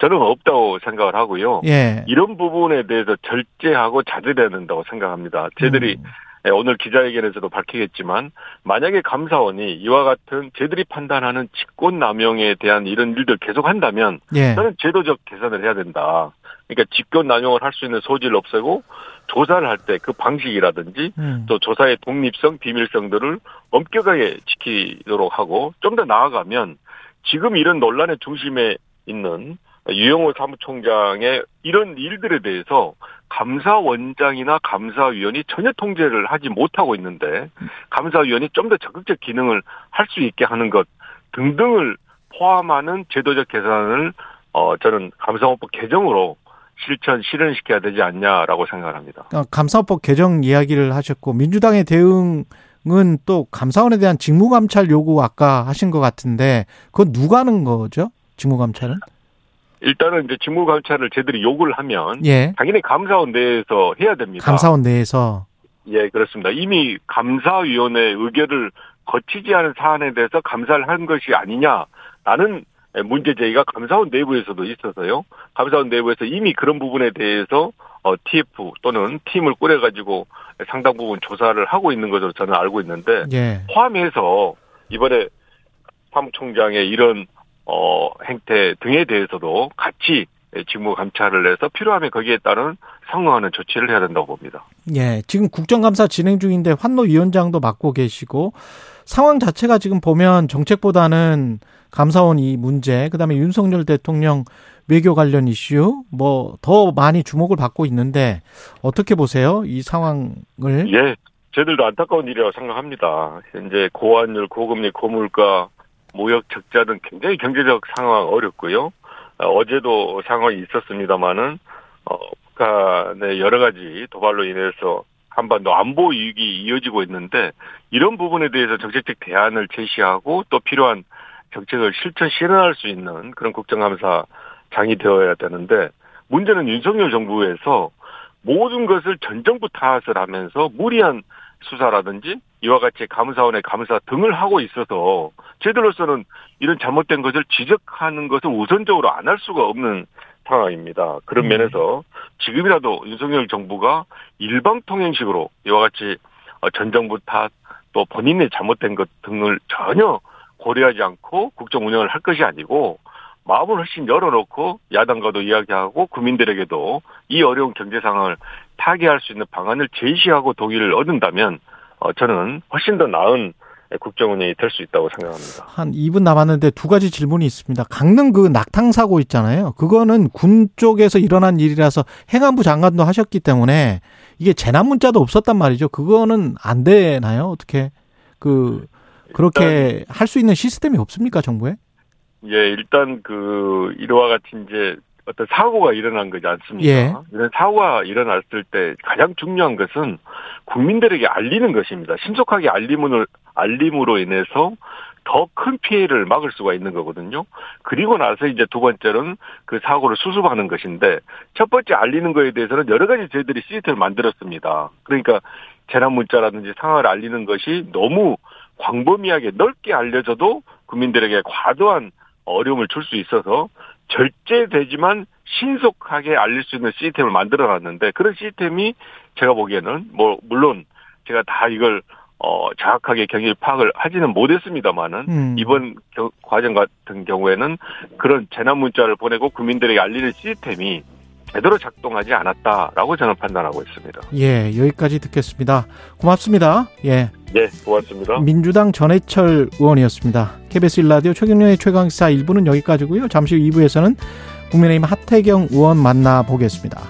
저는 없다고 생각을 하고요. 예. 이런 부분에 대해서 절제하고 자제해야 된다고 생각합니다. 저희들이 음. 예, 오늘 기자회견에서도 밝히겠지만 만약에 감사원이 이와 같은 저들이 판단하는 직권 남용에 대한 이런 일들 계속 한다면 예. 저는 제도적 개선을 해야 된다. 그러니까 직권 남용을 할 수 있는 소지를 없애고 조사를 할 때 그 방식이라든지 음. 또 조사의 독립성, 비밀성들을 엄격하게 지키도록 하고 좀 더 나아가면 지금 이런 논란의 중심에 있는 유영호 사무총장의 이런 일들에 대해서 감사원장이나 감사위원이 전혀 통제를 하지 못하고 있는데 감사위원이 좀 더 적극적 기능을 할 수 있게 하는 것 등등을 포함하는 제도적 개선을 어 저는 감사원법 개정으로 실천 실현시켜야 되지 않냐라고 생각합니다.
어, 감사법 개정 이야기를 하셨고 민주당의 대응은 또 감사원에 대한 직무감찰 요구 아까 하신 것 같은데 그건 누가 하는 거죠? 직무감찰은?
일단은 이제 직무 감찰을 제들이 요구를 하면 예. 당연히 감사원 내에서 해야 됩니다.
감사원 내에서
예 그렇습니다. 이미 감사위원회 의결을 거치지 않은 사안에 대해서 감사를 한 것이 아니냐라는 문제 제기가 감사원 내부에서도 있어서요. 감사원 내부에서 이미 그런 부분에 대해서 어, TF 또는 팀을 꾸려가지고 상당 부분 조사를 하고 있는 것으로 저는 알고 있는데 예. 포함해서 이번에 사무총장의 이런 어, 행태 등에 대해서도 같이 직무 감찰을 해서 필요하면 거기에 따른 상응하는 조치를 해야 된다고 봅니다.
예, 지금 국정감사 진행 중인데 환노위원장도 맡고 계시고 상황 자체가 지금 보면 정책보다는 감사원 이 문제, 그다음에 윤석열 대통령 외교 관련 이슈 뭐 더 많이 주목을 받고 있는데 어떻게 보세요? 이 상황을?
예, 저희들도 안타까운 일이라고 생각합니다. 현재 고환율, 고금리, 고물가, 무역 적자 등 굉장히 경제적 상황 어렵고요. 어제도 상황이 있었습니다만은 어, 북한의 여러 가지 도발로 인해서 한반도 안보 위기 이어지고 있는데 이런 부분에 대해서 정책적 대안을 제시하고 또 필요한 정책을 실천 실현할 수 있는 그런 국정감사장이 되어야 되는데 문제는 윤석열 정부에서 모든 것을 전 정부 탓을 하면서 무리한 수사라든지 이와 같이 감사원의 감사 등을 하고 있어서 저희들로서는 이런 잘못된 것을 지적하는 것을 우선적으로 안 할 수가 없는 상황입니다. 그런 음. 면에서 지금이라도 윤석열 정부가 일방통행식으로 이와 같이 어, 전 정부 탓 또 본인의 잘못된 것 등을 전혀 고려하지 않고 국정 운영을 할 것이 아니고 마음을 훨씬 열어놓고 야당과도 이야기하고 국민들에게도 이 어려운 경제 상황을 타개할 수 있는 방안을 제시하고 동의를 얻는다면 어, 저는 훨씬 더 나은 국정운영이 될 수 있다고 생각합니다.
한 2분 남았는데 두 가지 질문이 있습니다. 강릉 그 낙탕 사고 있잖아요. 그거는 군 쪽에서 일어난 일이라서 행안부 장관도 하셨기 때문에 이게 재난 문자도 없었단 말이죠. 그거는 안 되나요? 어떻게 그 그렇게 할 수 있는 시스템이 없습니까, 정부에?
예, 일단 그 이와 같이 이제 어떤 사고가 일어난 거지 않습니까? 예. 이런 사고가 일어났을 때 가장 중요한 것은 국민들에게 알리는 것입니다. 신속하게 알림을 알림으로 인해서 더 큰 피해를 막을 수가 있는 거거든요. 그리고 나서 이제 두 번째는 그 사고를 수습하는 것인데 첫 번째 알리는 거에 대해서는 여러 가지 저희들이 시스템을 만들었습니다. 그러니까 재난 문자라든지 상황을 알리는 것이 너무 광범위하게 넓게 알려져도 국민들에게 과도한 어려움을 줄 수 있어서 절제되지만 신속하게 알릴 수 있는 시스템을 만들어 놨는데 그런 시스템이 제가 보기에는 뭐 물론 제가 다 이걸 어 정확하게 경일 파악을 하지는 못했습니다만은 음. 이번 겨, 과정 같은 경우에는 그런 재난 문자를 보내고 국민들에게 알리는 시스템이 제대로 작동하지 않았다라고 저는 판단하고 있습니다.
예, 여기까지 듣겠습니다. 고맙습니다. 예.
네, 고맙습니다.
민주당 전해철 의원이었습니다. KBS 일라디오 최경련의 최강시사 1부는 여기까지고요. 잠시 후 2부에서는 국민의힘 하태경 의원 만나보겠습니다.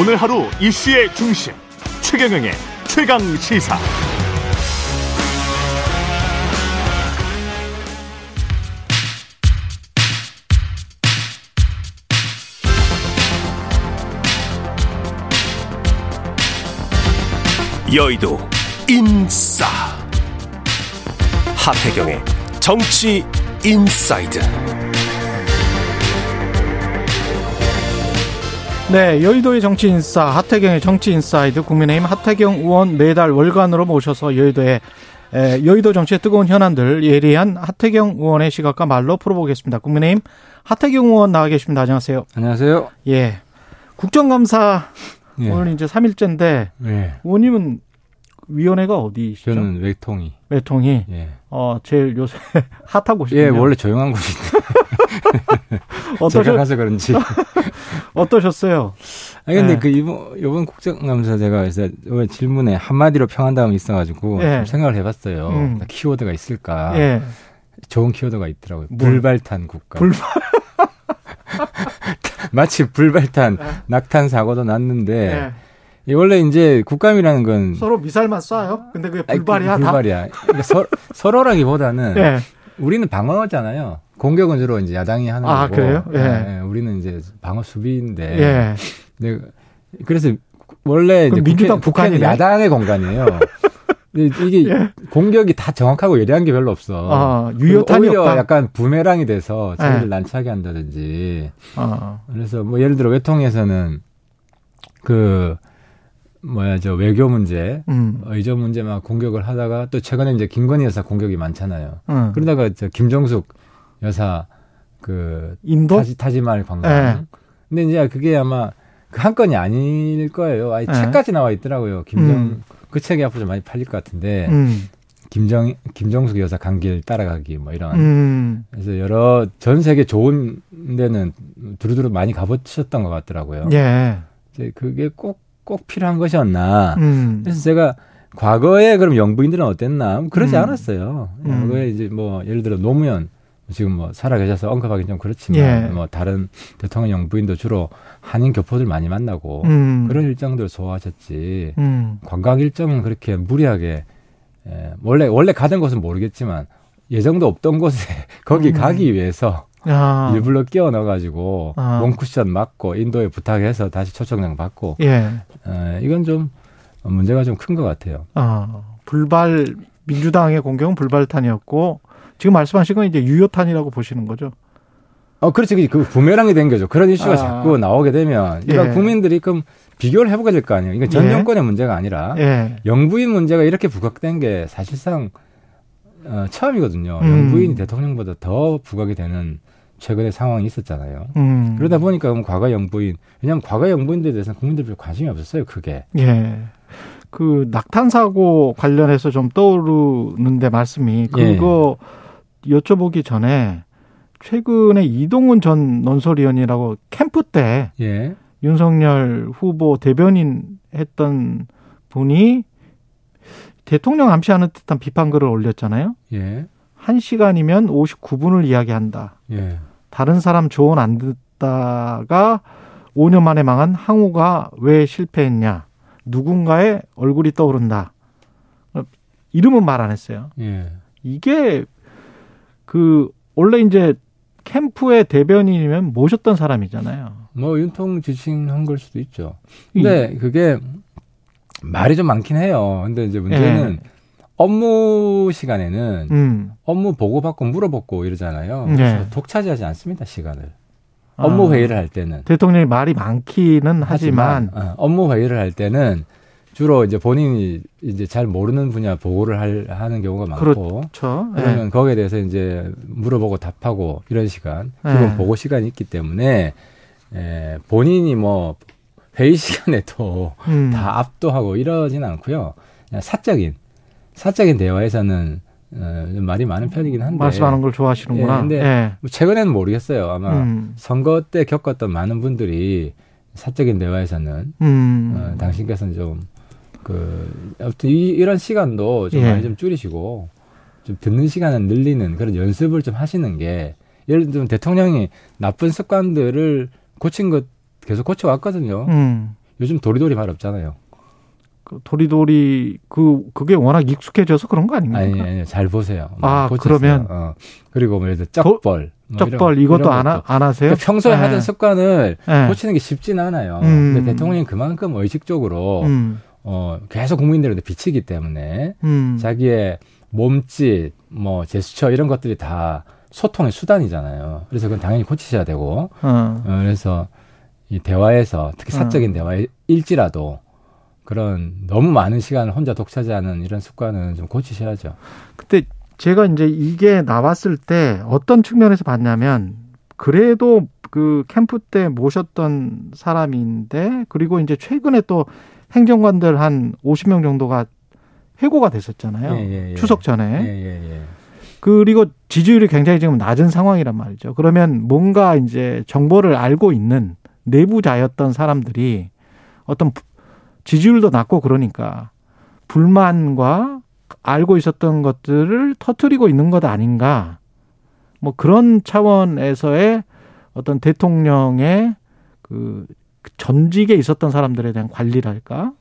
오늘 하루 이슈의 중심 최경영의 최강 시사. 여의도 인싸 하태경의 정치 inside.
네, 여의도의 정치인싸 하태경의 정치 inside 국민의힘 하태경 의원 매달 월간으로 모셔서 여의도의 에, 여의도 정치의 뜨거운 현안들 예리한 하태경 의원의 시각과 말로 풀어보겠습니다. 국민의힘 하태경 의원 나와 계십니다. 안녕하세요.
안녕하세요.
예. 국정감사 예. 오늘 이제 3일째인데 예. 의원님은 위원회가 어디시죠?
저는 외통위.
외통위. 예. 어, 제일 요새 핫하고 싶네요.
예, 원래 조용한 곳인데. 어떠셨... 제가 가서 그런지.
어떠셨어요?
아니 근데 네. 그 이번 이번 국정감사 제가 그래서 질문에 한마디로 평한 다음에 있어가지고 네. 생각을 해봤어요. 음. 키워드가 있을까? 네. 좋은 키워드가 있더라고요. 뭘? 불발탄 국가.
불발.
마치 불발탄 낙탄 사고도 났는데. 원래 이제 국감이라는 건
서로 미사일만 쏴요. 근데 그게 불발이야. 아니,
불발이야. 그러니까 서, 서로라기보다는 네. 우리는 방어잖아요. 공격은 주로 이제 야당이 하는 아,
거고. 그래요? 예. 네,
우리는 이제 방어 수비인데. 예. 네. 그래서 원래 이제 민주당 북한이 야당의 공간이에요. 이게 예. 공격이 다 정확하고 예리한 게 별로 없어. 아, 유효탄이 오히려 없다. 약간 부메랑이 돼서 자기를 예. 난처하게 한다든지. 아. 그래서 뭐 예를 들어 외통에서는 그 뭐야 저 외교 문제, 음. 의전 문제만 공격을 하다가 또 최근에 이제 김건희 여사 공격이 많잖아요. 음. 그러다가 저 김정숙 여사 그
인도
타지, 타지말 관광. 네. 근데 이제 그게 아마 그 한 건이 아닐 거예요. 아예 네. 책까지 나와 있더라고요. 김정 음. 그 책이 앞으로 좀 많이 팔릴 것 같은데 음. 김정 김정숙 여사 강길 따라가기 뭐 이런 음. 그래서 여러 전 세계 좋은 데는 두루두루 많이 가보셨던 것 같더라고요. 예. 이제 그게 꼭 꼭 필요한 것이었나. 음. 그래서 제가 과거에 그럼 영부인들은 어땠나? 그러지 음. 않았어요. 과거에 이제 뭐 예를 들어 노무현 지금 뭐 살아계셔서 언급하기 좀 그렇지만 예. 뭐 다른 대통령 영부인도 주로 한인 교포들 많이 만나고 음. 그런 일정들 소화하셨지 음. 관광 일정은 그렇게 무리하게 예, 원래 원래 가던 곳은 모르겠지만 예정도 없던 곳에 거기 음. 가기 위해서 아. 일부러 끼워 넣어가지고 아. 롱쿠션 맞고 인도에 부탁해서 다시 초청장 받고 예. 예, 이건 좀 문제가 좀 큰 것 같아요.
아, 불발 민주당의 공격은 불발탄이었고 지금 말씀하신 건 이제 유효탄이라고 보시는 거죠?
어, 그렇지. 그 부메랑이 된 거죠. 그런 이슈가 아. 자꾸 나오게 되면, 그러니까 예. 국민들이 그럼 비교를 해보게 될 거 아니에요. 이건 전 예. 정권의 문제가 아니라, 예. 영부인 문제가 이렇게 부각된 게 사실상, 어, 처음이거든요. 음. 영부인이 대통령보다 더 부각이 되는 최근의 상황이 있었잖아요. 음. 그러다 보니까 그럼 과거 영부인, 왜냐하면 과거 영부인들에 대해서는 국민들 별 관심이 없었어요, 크게.
예. 그 낙탄 사고 관련해서 좀 떠오르는데 말씀이 그거 예. 여쭤보기 전에 최근에 이동훈 전 논설위원이라고 캠프 때 예. 윤석열 후보 대변인 했던 분이 대통령 암시하는 듯한 비판글을 올렸잖아요. 예. 1시간이면 59분을 이야기한다. 예. 다른 사람 조언 안 듣다가 5년 만에 망한 항우가 왜 실패했냐. 누군가의 얼굴이 떠오른다. 이름은 말 안 했어요. 예. 이게 그 원래 이제 캠프의 대변인이면 모셨던 사람이잖아요.
뭐 윤통 지칭한 걸 수도 있죠. 근데 이, 그게 말이 좀 많긴 해요. 근데 이제 문제는 예. 업무 시간에는 음. 업무 보고받고 물어보고 이러잖아요. 네. 그래서 예. 독차지하지 않습니다 시간을. 업무 아. 회의를 할 때는
대통령이 말이 많기는 하지만, 하지만
어, 업무 회의를 할 때는 주로 이제 본인이 이제 잘 모르는 분야 보고를 할, 하는 경우가 많고 그렇죠. 그러면 네. 거기에 대해서 이제 물어보고 답하고 이런 시간 기본 네. 보고 시간이 있기 때문에 에, 본인이 뭐 회의 시간에도 음. 다 압도하고 이러진 않고요. 그냥 사적인 사적인 대화에서는 어, 말이 많은 편이긴 한데
말씀하는 걸 좋아하시는구나. 예, 근데
예. 뭐 최근에는 모르겠어요. 아마 음. 선거 때 겪었던 많은 분들이 사적인 대화에서는 음. 어, 당신께서는 좀그 아무튼 이, 이런 시간도 좀 예. 많이 좀 줄이시고 좀 듣는 시간을 늘리는 그런 연습을 좀 하시는 게 예를 들면 대통령이 나쁜 습관들을 고친 것 계속 고쳐왔거든요. 음. 요즘 도리도리 말 없잖아요.
그 도리도리 그 그게 워낙 익숙해져서 그런 거 아닙니까?
아니, 아니 잘 보세요.
아 고쳤어요. 그러면 어.
그리고 뭐 예를 들어 쩍벌,
뭐 쩍벌 이런, 이것도 이런 안, 하, 안 하세요?
그러니까 평소에 네. 하던 습관을 네. 고치는 게 쉽지는 않아요. 음. 근데 대통령이 그만큼 의식적으로 음. 어, 계속 국민들한테 비치기 때문에 음. 자기의 몸짓, 뭐 제스처 이런 것들이 다 소통의 수단이잖아요. 그래서 그건 당연히 고치셔야 되고, 어. 어 그래서 이 대화에서 특히 사적인 어. 대화일지라도 그런 너무 많은 시간을 혼자 독차지하는 이런 습관은 좀 고치셔야죠.
그때 제가 이제 이게 나왔을 때 어떤 측면에서 봤냐면 그래도 그 캠프 때 모셨던 사람인데 그리고 이제 최근에 또 행정관들 한 50명 정도가 해고가 됐었잖아요. 예, 예, 예. 추석 전에. 예, 예, 그리고 지지율이 굉장히 지금 낮은 상황이란 말이죠. 그러면 뭔가 이제 정보를 알고 있는 내부자였던 사람들이 어떤 지지율도 낮고 그러니까 불만과 알고 있었던 것들을 터트리고 있는 것 아닌가. 뭐 그런 차원에서의 어떤 대통령의 그 전직에 있었던 사람들에 대한 관리랄까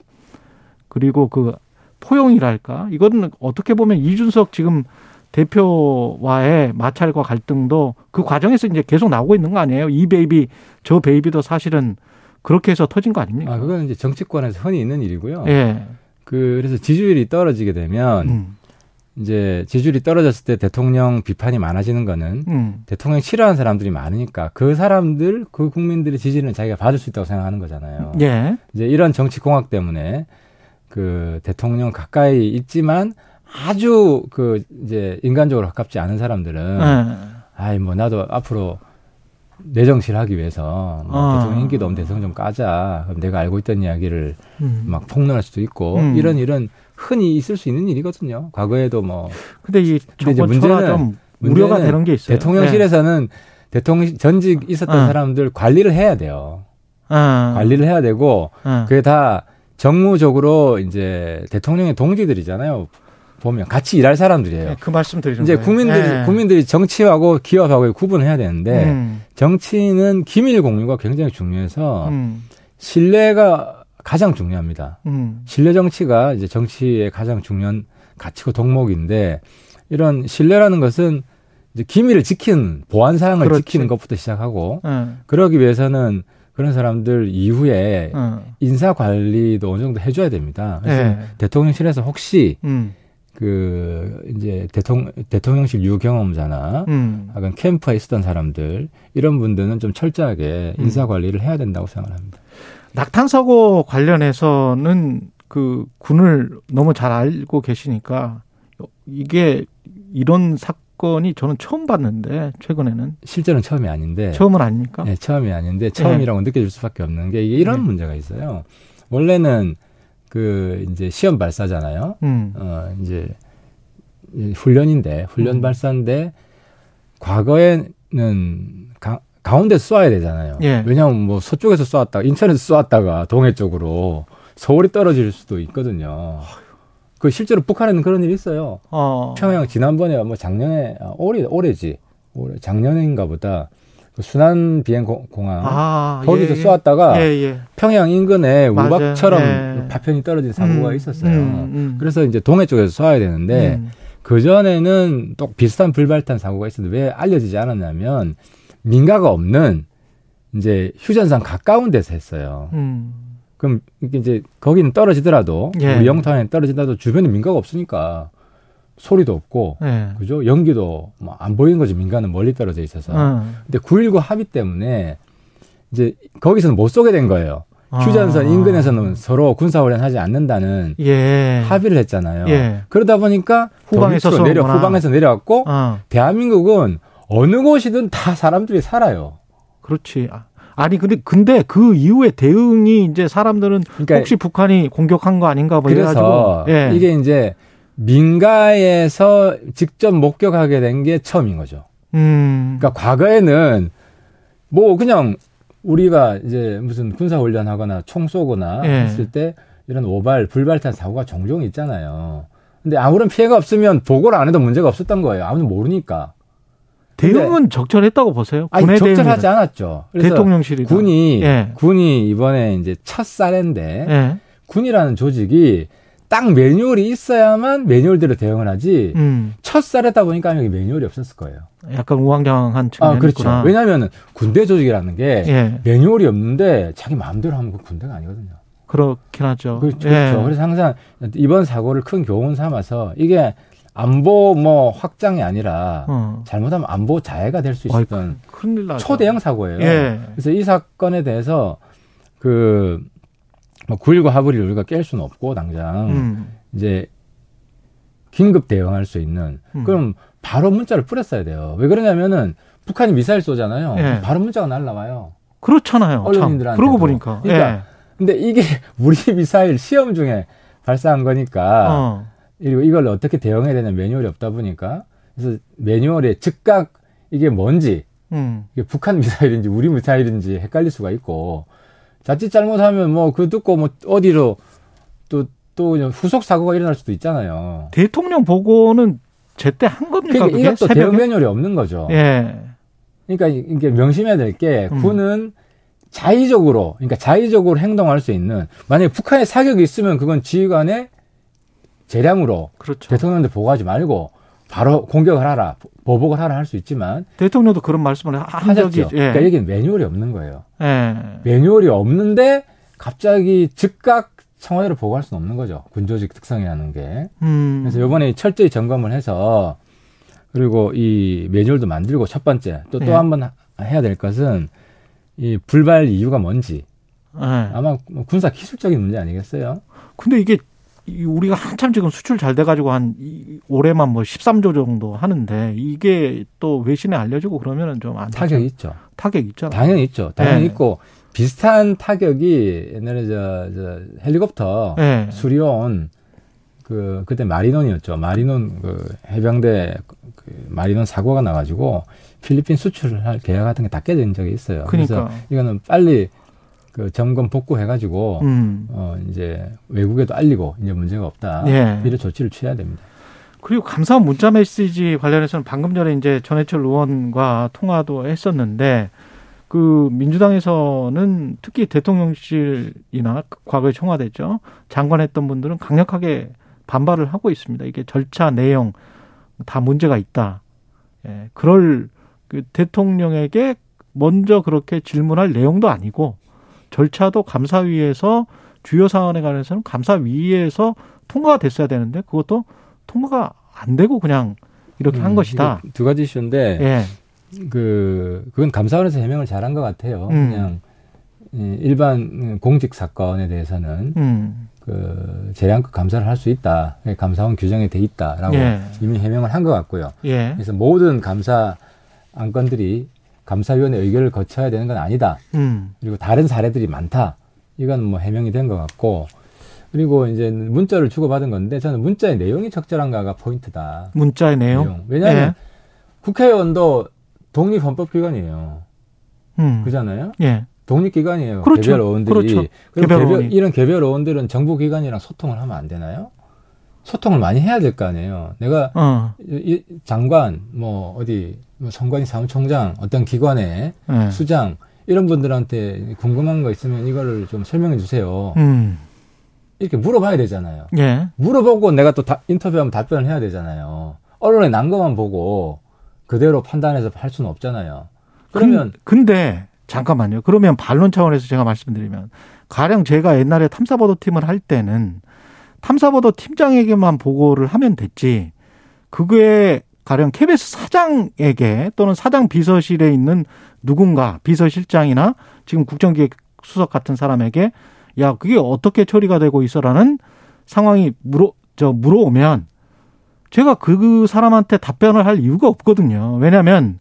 그리고 그 포용이랄까 이거는 어떻게 보면 이준석 지금 대표와의 마찰과 갈등도 그 과정에서 이제 계속 나오고 있는 거 아니에요? 이 baby 저 baby도 사실은 그렇게 해서 터진 거 아닙니까?
아 그건 이제 정치권에서 흔히 있는 일이고요. 예. 그 그래서 지지율이 떨어지게 되면 음. 이제 지지율이 떨어졌을 때 대통령 비판이 많아지는 거는 음. 대통령 싫어하는 사람들이 많으니까 그 사람들 그 국민들의 지지는 자기가 받을 수 있다고 생각하는 거잖아요. 예. 이제 이런 정치 공학 때문에 그 대통령 가까이 있지만 아주 그 이제 인간적으로 가깝지 않은 사람들은 예. 아이 뭐 나도 앞으로 내정실 하기 위해서 뭐 아. 대통령 인기도 없는 대통령 좀 까자. 그럼 내가 알고 있던 이야기를 음. 막 폭로할 수도 있고 음. 이런 일은 흔히 있을 수 있는 일이거든요. 과거에도 뭐.
근데 이 근데 이제 문제는 우려가 되는 게 있어요.
대통령실에서는 네. 대통령 전직 있었던 어. 사람들 관리를 해야 돼요. 어. 관리를 해야 되고 어. 그게 다 정무적으로 이제 대통령의 동지들이잖아요. 보면 같이 일할 사람들이에요. 네,
그 말씀 드리는
이제. 국민들이 네. 국민들이 정치하고 기업하고 구분해야 되는데 음. 정치는 기밀 공유가 굉장히 중요해서 음. 신뢰가 가장 중요합니다. 음. 신뢰 정치가 이제 정치의 가장 중요한 가치고 덕목인데 이런 신뢰라는 것은 이제 기밀을 지키는 보안 사항을 그렇지. 지키는 것부터 시작하고 음. 그러기 위해서는 그런 사람들 이후에 음. 인사 관리도 어느 정도 해줘야 됩니다. 그래서 네. 대통령실에서 혹시 음. 그 이제 대통령 대통령실 유경험자나 음. 약간 캠프에 있었던 사람들 이런 분들은 좀 철저하게 음. 인사 관리를 해야 된다고 생각합니다.
낙탄 사고 관련해서는 그 군을 너무 잘 알고 계시니까 이게 이런 사건이 저는 처음 봤는데 최근에는
실제는 처음이 아닌데
처음은 아닙니까?
네, 처음이 아닌데 처음이라고 네. 느껴질 수밖에 없는 게 이게 이런 네. 문제가 있어요. 원래는 그 이제 시험 발사잖아요. 음. 어 이제 훈련인데 훈련 음. 발사인데 과거에는 가, 가운데 쏘아야 되잖아요. 예. 왜냐하면 뭐 서쪽에서 쏘았다가 인천에서 쏘았다가 동해 쪽으로 서울이 떨어질 수도 있거든요. 그 실제로 북한에는 그런 일이 있어요. 어. 평양 지난번에 뭐 작년에 아, 올해 올해지 올해 작년인가 보다 그 순환 비행 공항 아, 거기서 예, 예. 쏘았다가 예, 예. 평양 인근에 우박처럼 예. 파편이 떨어진 사고가 음, 있었어요. 음, 음. 그래서 이제 동해 쪽에서 쏴야 되는데 음. 그 전에는 또 비슷한 불발탄 사고가 있었는데 왜 알려지지 않았냐면 민가가 없는 이제 휴전선 가까운 데서 했어요. 음. 그럼 이제 거기는 떨어지더라도 예. 우리 영탄에 떨어지더라도 주변에 민가가 없으니까 소리도 없고 네. 그죠 연기도 뭐 안 보이는 거지 민간은 멀리 떨어져 있어서 어. 근데 9.19 합의 때문에 이제 거기서는 못 쏘게 된 거예요. 아. 휴전선 인근에서는 서로 군사훈련 하지 않는다는 예. 합의를 했잖아요. 예. 그러다 보니까 후방에서 내려 후방에서 내려왔고 어. 대한민국은 어느 곳이든 다 사람들이 살아요.
그렇지. 아, 아니 근데 근데 그 이후에 대응이 이제 사람들은 그러니까 혹시 북한이 공격한 거 아닌가 뭐
그래서 예. 이게 이제 민가에서 직접 목격하게 된 게 처음인 거죠. 음. 그러니까 과거에는 뭐 그냥 우리가 이제 무슨 군사 훈련하거나 총 쏘거나 예. 했을 때 이런 오발 불발탄 사고가 종종 있잖아요. 근데 아무런 피해가 없으면 보고를 안 해도 문제가 없었던 거예요. 아무도 모르니까.
대응은 적절했다고 보세요?
아니, 적절하지 대응은. 않았죠.
대통령실이
군이 예. 군이 이번에 이제 첫 사례인데 예. 군이라는 조직이 딱 매뉴얼이 있어야만 매뉴얼대로 대응을 하지 음. 첫 살했다 보니까 여기 매뉴얼이 없었을 거예요.
약간 우왕좌왕한 측면이 아, 그렇죠. 있구나.
왜냐하면 군대 조직이라는 게 예. 매뉴얼이 없는데 자기 마음대로 하면 그 군대가 아니거든요.
그렇긴 하죠.
그렇죠. 예. 그렇죠. 그래서 항상 이번 사고를 큰 교훈 삼아서 이게 안보 뭐 확장이 아니라 어. 잘못하면 안보 자해가 될 수 있었던 초대형 사고예요. 예. 그래서 이 사건에 대해서 그뭐 9.19 하브리를 우리가 깰 수는 없고 당장 음. 이제 긴급 대응할 수 있는 음. 그럼 바로 문자를 뿌렸어야 돼요. 왜 그러냐면은 북한이 미사일 쏘잖아요. 예. 바로 문자가 날라와요.
그렇잖아요.
언론인들한테.
그러고 보니까.
그러니까 예. 근데 이게 우리 미사일 시험 중에 발사한 거니까 어. 그리고 이걸 어떻게 대응해야 되냐 매뉴얼이 없다 보니까 그래서 매뉴얼에 즉각 이게 뭔지 음. 이게 북한 미사일인지 우리 미사일인지 헷갈릴 수가 있고 자칫 잘못하면 뭐 그 듣고 뭐 어디로 또, 또 후속 사고가 일어날 수도 있잖아요.
대통령 보고는 제때 한 겁니까?
그러니까 이것도 대응 매뉴얼이 없는 거죠. 예. 그러니까 이게 명심해야 될게 음. 군은 자의적으로, 그러니까 자의적으로 행동할 수 있는 만약에 북한에 사격이 있으면 그건 지휘관의 재량으로 그렇죠. 대통령한테 보고하지 말고 바로 공격을 하라, 보복을 하라 할 수 있지만
대통령도 그런 말씀을 한 적이
예. 그러니까 여기는 매뉴얼이 없는 거예요. 예. 매뉴얼이 없는데 갑자기 즉각 청와대로 보고할 수는 없는 거죠. 군조직 특성이라는 게. 음. 그래서 이번에 철저히 점검을 해서 그리고 이 매뉴얼도 만들고 첫 번째 또 또 한번 예. 해야 될 것은 이 불발 이유가 뭔지. 예. 아마 뭐 군사 기술적인 문제 아니겠어요?
근데 이게 우리가 한참 지금 수출 잘 돼가지고 한 올해만 뭐 13조 정도 하는데 이게 또 외신에 알려지고 그러면은 좀안
타격 있죠.
타격 있죠.
당연히 있죠. 당연히 네. 있고 비슷한 타격이 옛날에 저, 저 헬리콥터 네. 수리온 그 그때 마리논이었죠. 마리논 그 해병대 그 마리논 사고가 나가지고 필리핀 수출을 할 계약 같은 게 다 깨진 적이 있어요. 그러니까. 그래서 이거는 빨리 그 점검 복구해가지고 음. 어 이제 외국에도 알리고 이제 문제가 없다 예. 이런 조치를 취해야 됩니다.
그리고 감사원 문자 메시지 관련해서는 방금 전에 이제 전해철 의원과 통화도 했었는데 그 민주당에서는 특히 대통령실이나 과거에 청와대죠 장관했던 분들은 강력하게 반발을 하고 있습니다. 이게 절차 내용 다 문제가 있다. 예, 그럴 그 대통령에게 먼저 그렇게 질문할 내용도 아니고 절차도 감사위에서 주요 사안에 관해서는 감사위에서 통과가 됐어야 되는데 그것도 통과가 안 되고 그냥 이렇게 음, 한 것이다.
두 가지 이슈인데 예. 그 그건 감사원에서 해명을 잘한 것 같아요. 음. 그냥 일반 공직 사건에 대해서는 음. 그 재량급 감사를 할 수 있다. 감사원 규정에 돼 있다라고 예. 이미 해명을 한 것 같고요. 예. 그래서 모든 감사 안건들이 감사위원회 의결을 거쳐야 되는 건 아니다. 음. 그리고 다른 사례들이 많다. 이건 뭐 해명이 된 것 같고 그리고 이제 문자를 주고받은 건데 저는 문자의 내용이 적절한가가 포인트다.
문자의 내용? 내용.
왜냐하면 예. 국회의원도 독립헌법기관이에요. 음. 그잖아요. 예. 독립기관이에요. 그렇죠. 개별 의원들이. 그렇죠. 개별, 개별 이런 개별 의원들은 정부기관이랑 소통을 하면 안 되나요? 소통을 많이 해야 될 거 아니에요. 내가 어. 이, 장관, 뭐 어디 뭐 선관위 사무총장, 어떤 기관의 네. 수장 이런 분들한테 궁금한 거 있으면 이거를 좀 설명해 주세요. 음. 이렇게 물어봐야 되잖아요. 예. 물어보고 내가 또 다, 인터뷰하면 답변을 해야 되잖아요. 언론에 난 것만 보고 그대로 판단해서 할 수는 없잖아요. 그러면
근, 근데 잠깐만요. 그러면 반론 차원에서 제가 말씀드리면 가령 제가 옛날에 탐사보도팀을 할 때는 탐사보도 팀장에게만 보고를 하면 됐지. 그게 가령 KBS 사장에게 또는 사장 비서실에 있는 누군가 비서실장이나 지금 국정기획 수석 같은 사람에게 야 그게 어떻게 처리가 되고 있어라는 상황이 물어 저 물어오면 제가 그 사람한테 답변을 할 이유가 없거든요. 왜냐하면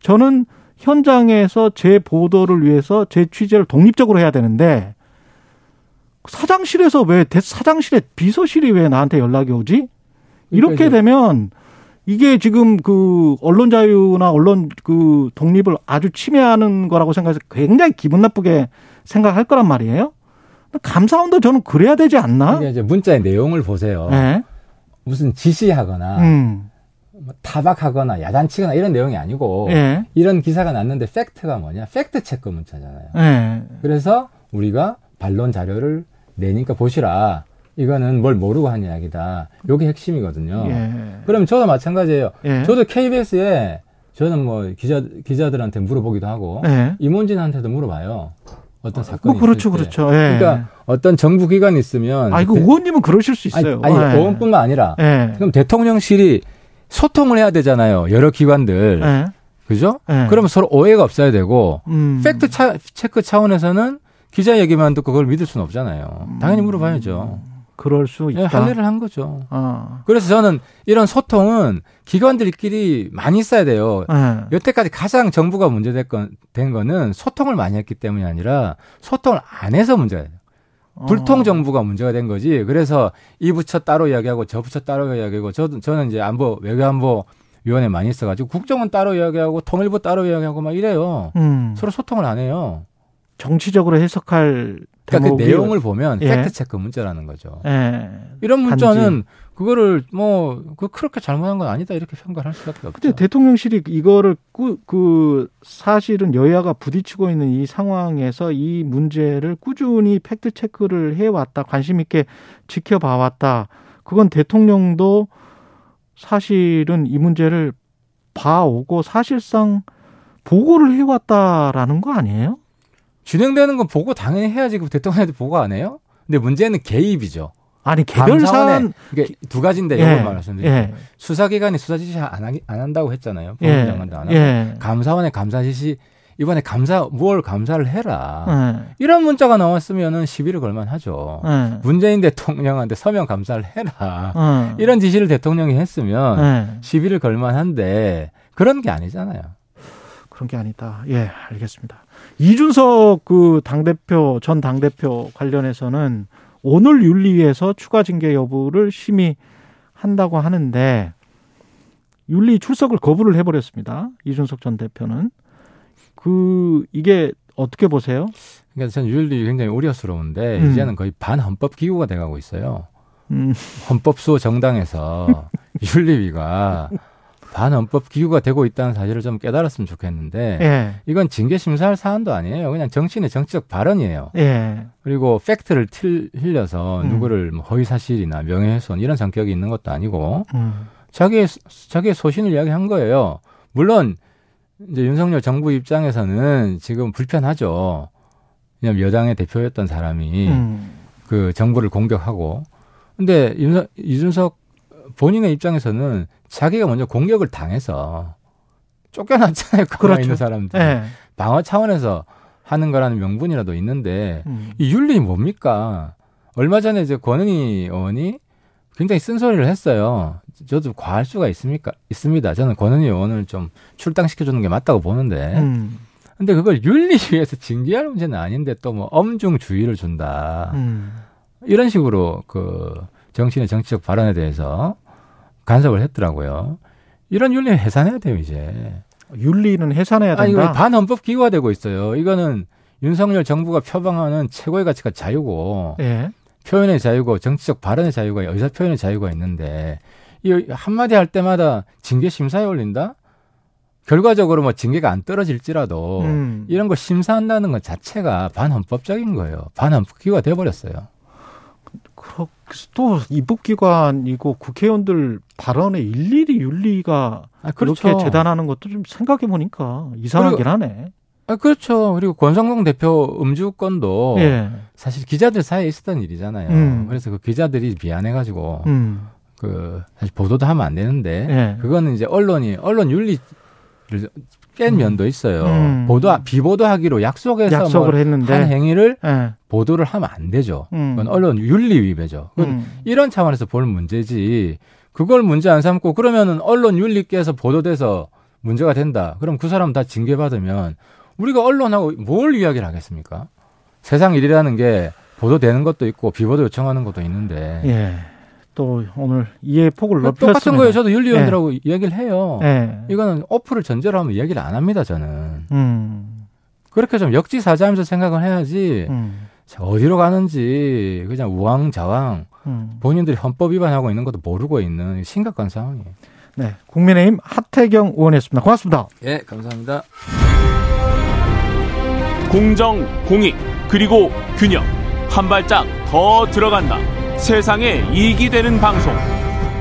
저는 현장에서 제 보도를 위해서 제 취재를 독립적으로 해야 되는데 사장실에서 왜 사장실에 비서실이 왜 나한테 연락이 오지? 이렇게 그러니까 되면 이게 지금 그 언론 자유나 언론 그 독립을 아주 침해하는 거라고 생각해서 굉장히 기분 나쁘게 생각할 거란 말이에요. 감사원도 저는 그래야 되지 않나?
이제 문자의 내용을 보세요. 네. 무슨 지시하거나 음. 뭐 타박하거나 야단치거나 이런 내용이 아니고 네. 이런 기사가 났는데 팩트가 뭐냐? 팩트 체크 문자잖아요. 네. 그래서 우리가 반론 자료를 내니까 보시라. 이거는 뭘 모르고 한 이야기다. 요게 핵심이거든요. 예. 그럼 저도 마찬가지예요. 예. 저도 KBS에 저는 뭐 기자 기자들한테 물어보기도 하고 예. 임원진한테도 물어봐요. 어떤 사건이
뭐 그렇죠, 그렇죠. 예.
그러니까 어떤 정부 기관이 있으면
아 이거 대, 의원님은 그러실 수 있어요.
아니, 아니 예. 의원뿐만 아니라 예. 그럼 대통령실이 소통을 해야 되잖아요. 여러 기관들. 예. 그죠? 그러면 서로 오해가 없어야 되고 음. 팩트 차, 체크 차원에서는 기자 얘기만 듣고 그걸 믿을 수는 없잖아요. 당연히 물어봐야죠.
그럴 수 네, 있다.
네, 할례를 한 거죠. 어. 그래서 저는 이런 소통은 기관들끼리 많이 있어야 돼요. 네. 여태까지 가장 정부가 문제된 거는 소통을 많이 했기 때문이 아니라 소통을 안 해서 문제가 돼요. 어. 불통 정부가 문제가 된 거지. 그래서 이 부처 따로 이야기하고 저 부처 따로 이야기하고 저도 저는 이제 안보 외교안보 위원회 많이 있어가지고 국정은 따로 이야기하고 통일부 따로 이야기하고 막 이래요. 음. 서로 소통을 안 해요.
정치적으로 해석할
그러니까 그 내용을 보면 예. 팩트 체크 문자라는 거죠. 예. 이런 문자는 단지. 그거를 뭐 그 그렇게 잘못한 건 아니다 이렇게 평가할 수밖에 없죠.
근데 대통령실이 이거를 꾸, 그 사실은 여야가 부딪히고 있는 이 상황에서 이 문제를 꾸준히 팩트 체크를 해 왔다 관심 있게 지켜봐 왔다. 그건 대통령도 사실은 이 문제를 봐오고 사실상 보고를 해왔다라는 거 아니에요?
진행되는 건 보고 당연히 해야지 그 대통령한테 보고 안 해요? 근데 문제는 개입이죠.
아니 개별 사안
이게 두 가지인데 예, 이걸 말씀드리죠. 예. 수사기관이 수사 지시 안, 하기, 안 한다고 했잖아요. 법무장관도 예, 안 하고 예. 감사원의 감사 지시 이번에 감사 뭘 감사를 해라. 네. 이런 문자가 나왔으면은 시비를 걸만 하죠. 네. 문재인 대통령한테 서명 감사를 해라. 네. 이런 지시를 대통령이 했으면 네. 시비를 걸만 한데 그런 게 아니잖아요.
그런 게 아니다. 예, 알겠습니다. 이준석 그 당대표, 전 당대표 관련해서는 오늘 윤리위에서 추가 징계 여부를 심의한다고 하는데 윤리 출석을 거부를 해버렸습니다. 이준석 전 대표는. 그, 이게 어떻게 보세요?
그러니까 저는 윤리 굉장히 우려스러운데 음. 이제는 거의 반헌법 기구가 돼가고 있어요. 음. 헌법수호 정당에서 윤리위가 반헌법 기구가 되고 있다는 사실을 좀 깨달았으면 좋겠는데 예. 이건 징계 심사할 사안도 아니에요. 그냥 정치인의 정치적 발언이에요. 예. 그리고 팩트를 틀, 흘려서 음. 누구를 뭐 허위 사실이나 명예훼손 이런 성격이 있는 것도 아니고 음. 자기의 자기의 소신을 이야기한 거예요. 물론 이제 윤석열 정부 입장에서는 지금 불편하죠. 왜냐면 여당의 대표였던 사람이 음. 그 정부를 공격하고 근데 윤석, 이준석 본인의 입장에서는 자기가 먼저 공격을 당해서 쫓겨났잖아요. 그렇죠. 있는 사람들. 네. 방어 차원에서 하는 거라는 명분이라도 있는데 음. 이 윤리 뭡니까? 얼마 전에 이제 권은희 의원이 굉장히 쓴소리를 했어요. 저도 과할 수가 있습니까? 있습니다. 저는 권은희 의원을 좀 출당시켜주는 게 맞다고 보는데. 음. 근데 그걸 윤리위에서 징계할 문제는 아닌데 또 뭐 엄중 주의를 준다. 음. 이런 식으로 그 정신의 정치적 발언에 대해서 간섭을 했더라고요. 이런 윤리 해산해야 돼요, 이제.
윤리는 해산해야 된다.
아니, 반헌법 기구화되고 있어요. 이거는 윤석열 정부가 표방하는 최고의 가치가 자유고 예. 표현의 자유고 정치적 발언의 자유가 의사 표현의 자유가 있는데 이 한마디 할 때마다 징계 심사에 올린다? 결과적으로 뭐 징계가 안 떨어질지라도 음. 이런 거 심사한다는 것 자체가 반헌법적인 거예요. 반헌법 기구가 돼버렸어요.
또 입법기관이고 국회의원들 발언에 일일이 윤리가 아, 그렇죠. 그렇게 재단하는 것도 좀 생각해 보니까 이상하긴 그리고, 하네.
아, 그렇죠. 그리고 권성동 대표 음주 건도 예. 사실 기자들 사이에 있었던 일이잖아요. 음. 그래서 그 기자들이 미안해가지고 음. 그 사실 보도도 하면 안 되는데 예. 그거는 이제 언론이 언론 윤리를 깬 음. 면도 있어요. 음. 보도 비보도하기로 약속해서 약속을 뭐 했는데 한 행위를 예. 보도를 하면 안 되죠. 음. 그건 언론 윤리 위배죠. 그건 음. 이런 차원에서 볼 문제지. 그걸 문제 안 삼고 그러면은 언론 윤리께서 보도돼서 문제가 된다. 그럼 그 사람 다 징계받으면 우리가 언론하고 뭘 이야기를 하겠습니까? 세상 일이라는 게 보도되는 것도 있고 비보도 요청하는 것도 있는데.
예. 또 오늘 이해 폭을 높였습니다.
똑같은 거예요. 저도 윤리위원들하고 예. 이야기를 해요. 예. 이거는 어플을 전제로 하면 이야기를 안 합니다. 저는. 음. 그렇게 좀 역지사지하면서 생각을 해야지. 음. 어디로 가는지 그냥 우왕좌왕 음. 본인들이 헌법 위반하고 있는 것도 모르고 있는 심각한 상황이에요.
네, 국민의힘 하태경 의원이었습니다. 고맙습니다.
예, 감사합니다.
공정, 공익, 그리고 균형 한 발짝 더 들어간다. 세상에 이익이 되는 방송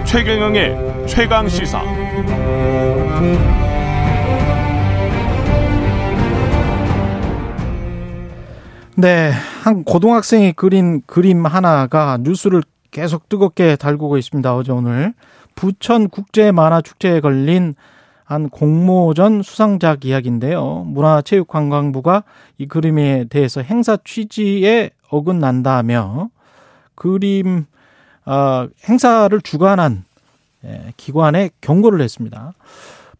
최경영의 최강 시사.
네, 한 고등학생이 그린 그림 하나가 뉴스를 계속 뜨겁게 달구고 있습니다. 어제 오늘 부천 국제 만화 축제에 걸린 한 공모전 수상작 이야기인데요. 문화체육관광부가 이 그림에 대해서 행사 취지에 어긋난다며 그림 어, 행사를 주관한 예, 기관에 경고를 했습니다.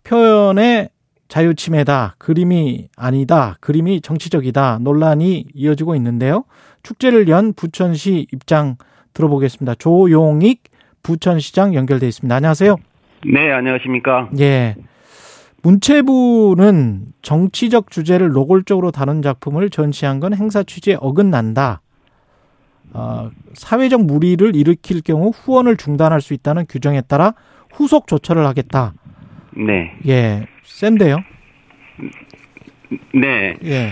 표현의 자유 침해다, 그림이 아니다, 그림이 정치적이다 논란이 이어지고 있는데요. 축제를 연 부천시 입장 들어보겠습니다. 조용익 부천시장 연결돼 있습니다. 안녕하세요.
네, 안녕하십니까?
예. 문체부는 정치적 주제를 노골적으로 다룬 작품을 전시한 건 행사 취지에 어긋난다. 어, 사회적 무리를 일으킬 경우 후원을 중단할 수 있다는 규정에 따라 후속 조처를 하겠다.
네.
예, 센데요.
네. 예.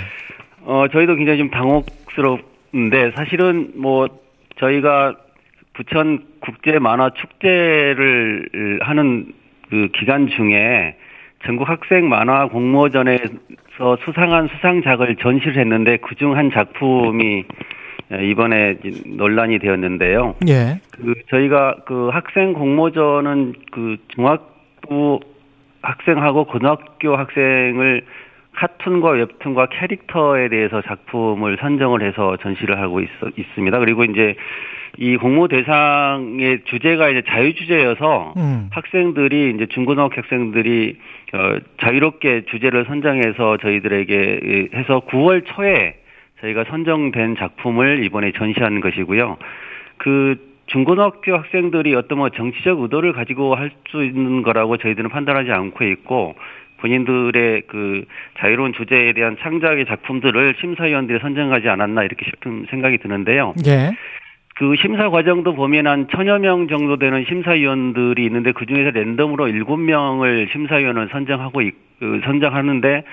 어, 저희도 굉장히 좀 당혹스럽는데 사실은 뭐 저희가 부천 국제 만화 축제를 하는 그 기간 중에 전국 학생 만화 공모전에서 수상한 수상작을 전시를 했는데 그중 한 작품이 이번에 논란이 되었는데요. 예. 그 저희가 그 학생 공모전은 그 중학부 학생하고 고등학교 학생을 카툰과 웹툰과 캐릭터에 대해서 작품을 선정을 해서 전시를 하고 있, 있습니다. 그리고 이제 이 공모 대상의 주제가 이제 자유 주제여서 음. 학생들이 이제 중고등학교 학생들이 어, 자유롭게 주제를 선정해서 저희들에게 해서 9월 초에 저희가 선정된 작품을 이번에 전시하는 것이고요. 그 중고등학교 학생들이 어떤 뭐 정치적 의도를 가지고 할 수 있는 거라고 저희들은 판단하지 않고 있고 본인들의 그 자유로운 주제에 대한 창작의 작품들을 심사위원들이 선정하지 않았나 이렇게 싶은 생각이 드는데요. 예. 그 심사 과정도 보면 한 천여 명 정도 되는 심사위원들이 있는데 그 중에서 랜덤으로 일곱 명을 심사위원을 선정하고 있, 그 선정하는데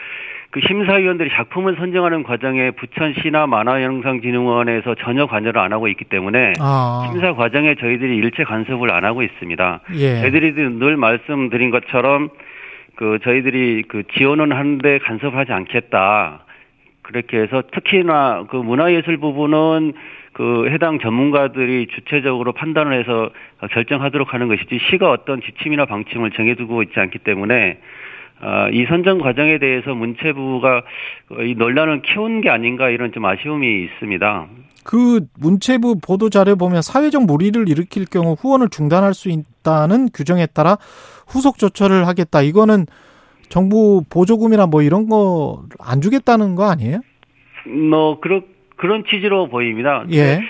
그 심사위원들이 작품을 선정하는 과정에 부천시나 만화영상진흥원에서 전혀 관여를 안 하고 있기 때문에 아. 심사 과정에 저희들이 일체 간섭을 안 하고 있습니다. 예. 저희들이 늘 말씀드린 것처럼 그 저희들이 그 지원은 하는데 간섭하지 않겠다. 그렇게 해서 특히나 그 문화예술 부분은 그 해당 전문가들이 주체적으로 판단을 해서 결정하도록 하는 것이지 시가 어떤 지침이나 방침을 정해두고 있지 않기 때문에 어, 이 선정 과정에 대해서 문체부가 이 논란을 키운 게 아닌가 이런 좀 아쉬움이 있습니다.
그 문체부 보도 자료 보면 사회적 무리를 일으킬 경우 후원을 중단할 수 있다는 규정에 따라 후속 조처를 하겠다. 이거는 정부 보조금이나 뭐 이런 거 안 주겠다는 거 아니에요?
뭐 그런 그런 취지로 보입니다. 예.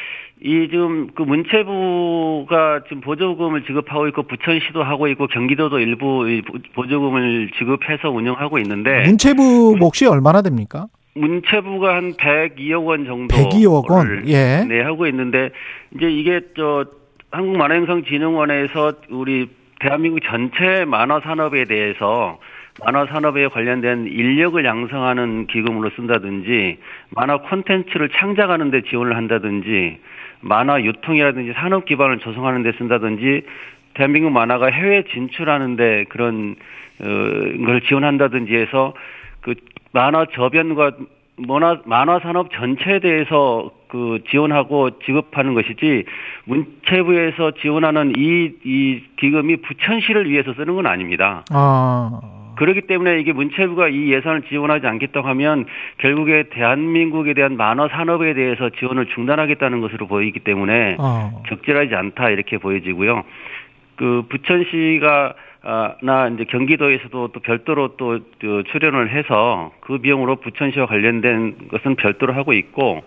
이 지금 그 문체부가 지금 보조금을 지급하고 있고 부천시도 하고 있고 경기도도 일부 보조금을 지급해서 운영하고 있는데
문체부 몫이 얼마나 됩니까?
문체부가 한 102억 원 정도
102억 원. 예.
네, 하고 있는데 이제 이게 저 한국 만화영상진흥원에서 우리 대한민국 전체 만화 산업에 대해서 만화 산업에 관련된 인력을 양성하는 기금으로 쓴다든지 만화 콘텐츠를 창작하는 데 지원을 한다든지 만화 유통이라든지 산업 기반을 조성하는 데 쓴다든지 대한민국 만화가 해외 진출하는데 그런 어, 걸 지원한다든지 해서 그 만화 저변과 만화 만화 산업 전체에 대해서 그 지원하고 지급하는 것이지 문체부에서 지원하는 이 이 기금이 부천시를 위해서 쓰는 건 아닙니다. 아. 그렇기 때문에 이게 문체부가 이 예산을 지원하지 않겠다고 하면 결국에 대한민국에 대한 만화 산업에 대해서 지원을 중단하겠다는 것으로 보이기 때문에 어. 적절하지 않다 이렇게 보여지고요. 그 부천시가 아, 나 이제 경기도에서도 또 별도로 또 출연을 해서 그 비용으로 부천시와 관련된 것은 별도로 하고 있고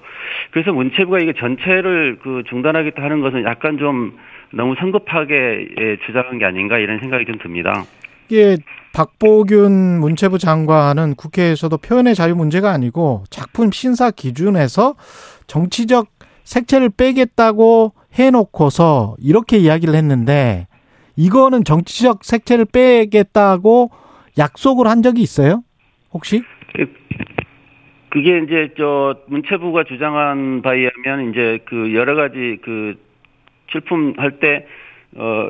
그래서 문체부가 이게 전체를 그 중단하겠다 하는 것은 약간 좀 너무 성급하게 예, 주장한 게 아닌가 이런 생각이 좀 듭니다.
이게 박보균 문체부 장관은 국회에서도 표현의 자유 문제가 아니고 작품 심사 기준에서 정치적 색채를 빼겠다고 해놓고서 이렇게 이야기를 했는데 이거는 정치적 색채를 빼겠다고 약속을 한 적이 있어요? 혹시?
그게 이제 저 문체부가 주장한 바에 의하면 이제 그 여러 가지 그 출품할 때 어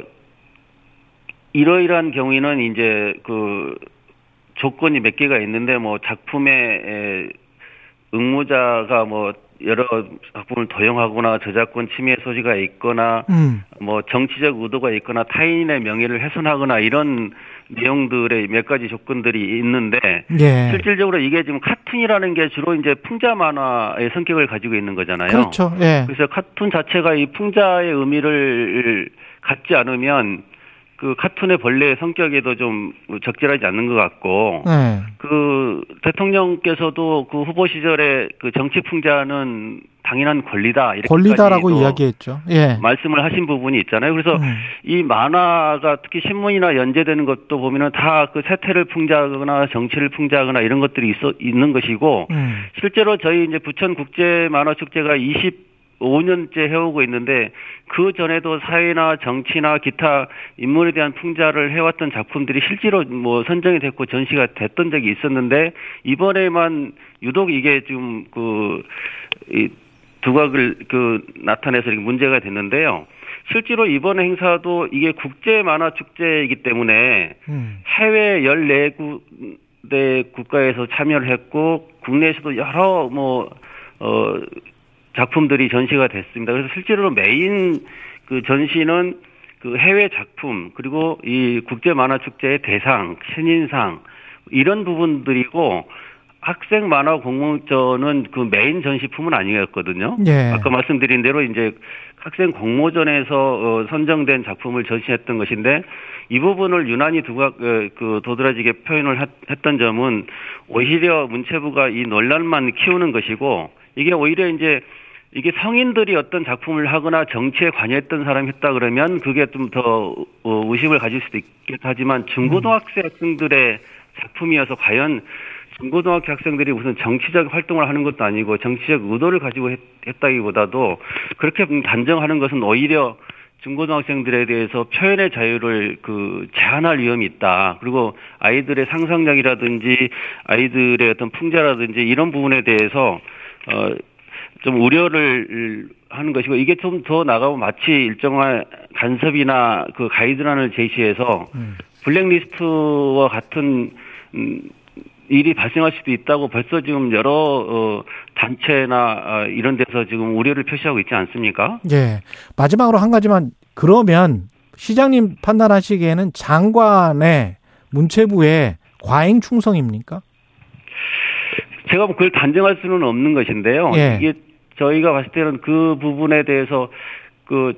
이러이러한 경우에는 이제 그 조건이 몇 개가 있는데 뭐 작품의 응모자가 뭐 여러 작품을 도용하거나 저작권 침해 소지가 있거나 음. 뭐 정치적 의도가 있거나 타인의 명예를 훼손하거나 이런 내용들의 몇 가지 조건들이 있는데 예. 실질적으로 이게 지금 카툰이라는 게 주로 이제 풍자 만화의 성격을 가지고 있는 거잖아요.
그렇죠. 예.
그래서 카툰 자체가 이 풍자의 의미를 갖지 않으면 그 카툰의 본래의 성격에도 좀 적절하지 않는 것 같고 네. 그 대통령께서도 그 후보 시절에 그 정치 풍자는 당연한 권리다 이렇게
권리다라고 이야기했죠. 예.
말씀을 하신 부분이 있잖아요. 그래서 음. 이 만화가 특히 신문이나 연재되는 것도 보면은 다 그 세태를 풍자하거나 정치를 풍자하거나 이런 것들이 있어 있는 것이고 음. 실제로 저희 이제 부천 국제 만화 축제가 20 5년째 해오고 있는데 그 전에도 사회나 정치나 기타 인물에 대한 풍자를 해왔던 작품들이 실제로 뭐 선정이 됐고 전시가 됐던 적이 있었는데 이번에만 유독 이게 지금 그이 두각을 그 나타내서 이렇게 문제가 됐는데요. 실제로 이번 행사도 이게 국제 만화 축제이기 때문에 음. 해외 14군데 국가에서 참여를 했고 국내에서도 여러 뭐 어 작품들이 전시가 됐습니다. 그래서 실제로 메인 그 전시는 그 해외 작품 그리고 이 국제 만화 축제의 대상, 신인상 이런 부분들이고 학생 만화 공모전은 그 메인 전시품은 아니었거든요. 예. 아까 말씀드린 대로 이제 학생 공모전에서 어, 선정된 작품을 전시했던 것인데 이 부분을 유난히 두각 어, 그 도드라지게 표현을 했던 점은 오히려 문체부가 이 논란만 키우는 것이고 이게 오히려 이제 이게 성인들이 어떤 작품을 하거나 정치에 관여했던 사람이 했다 그러면 그게 좀더 어, 의심을 가질 수도 있겠 하지만 중고등학생 학생들의 작품이어서 과연 중고등학교 학생들이 무슨 정치적 활동을 하는 것도 아니고 정치적 의도를 가지고 했, 다기보다도 그렇게 단정하는 것은 오히려 중고등학생들에 대해서 표현의 자유를 그 제한할 위험이 있다. 그리고 아이들의 상상력이라든지 아이들의 어떤 풍자라든지 이런 부분에 대해서 어 좀 우려를 하는 것이고 이게 좀 더 나가고 마치 일정한 간섭이나 그 가이드란을 제시해서 음. 블랙리스트와 같은 음 일이 발생할 수도 있다고 벌써 지금 여러 어, 단체나 어, 이런 데서 지금 우려를 표시하고 있지 않습니까?
예. 마지막으로 한 가지만 그러면 시장님 판단하시기에는 장관의 문체부의 과잉 충성입니까?
제가 뭐 그걸 단정할 수는 없는 것인데요. 예. 이게 저희가 봤을 때는 그 부분에 대해서 그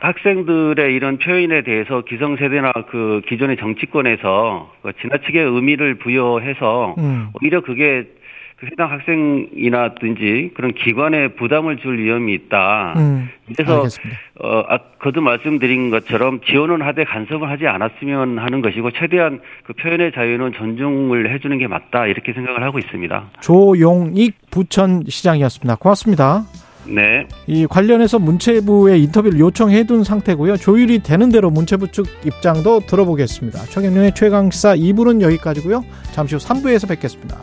학생들의 이런 표현에 대해서 기성세대나 그 기존의 정치권에서 그 지나치게 의미를 부여해서 음. 오히려 그게 그 해당 학생이나든지 그런 기관에 부담을 줄 위험이 있다. 음, 그래서 알겠습니다. 어 아, 거듭 말씀드린 것처럼 지원은 하되 간섭을 하지 않았으면 하는 것이고 최대한 그 표현의 자유는 존중을 해주는 게 맞다 이렇게 생각을 하고 있습니다.
조용익 부천시장이었습니다. 고맙습니다.
네.
이 관련해서 문체부에 인터뷰를 요청해 둔 상태고요. 조율이 되는 대로 문체부 측 입장도 들어보겠습니다. 최경련의 최강시사 2부는 여기까지고요. 잠시 후 3부에서 뵙겠습니다.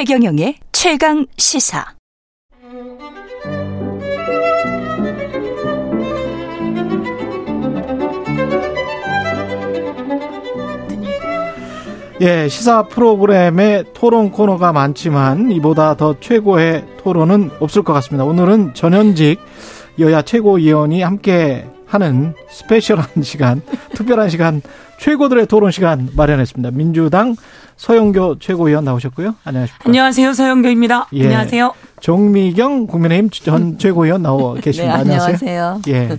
최경영의 최강 시사.
예, 시사 프로그램의 토론 코너가 많지만 이보다 더 최고의 토론은 없을 것 같습니다. 오늘은 전현직 여야 최고위원이 함께 하는 스페셜한 시간, 특별한 시간, 최고들의 토론 시간 마련했습니다. 민주당 서영교 최고위원 나오셨고요. 안녕하십니까.
안녕하세요. 서영교입니다. 예. 안녕하세요.
정미경 국민의힘 전 최고위원 나와 계십니다.
네, 안녕하세요. 안녕하세요.
예.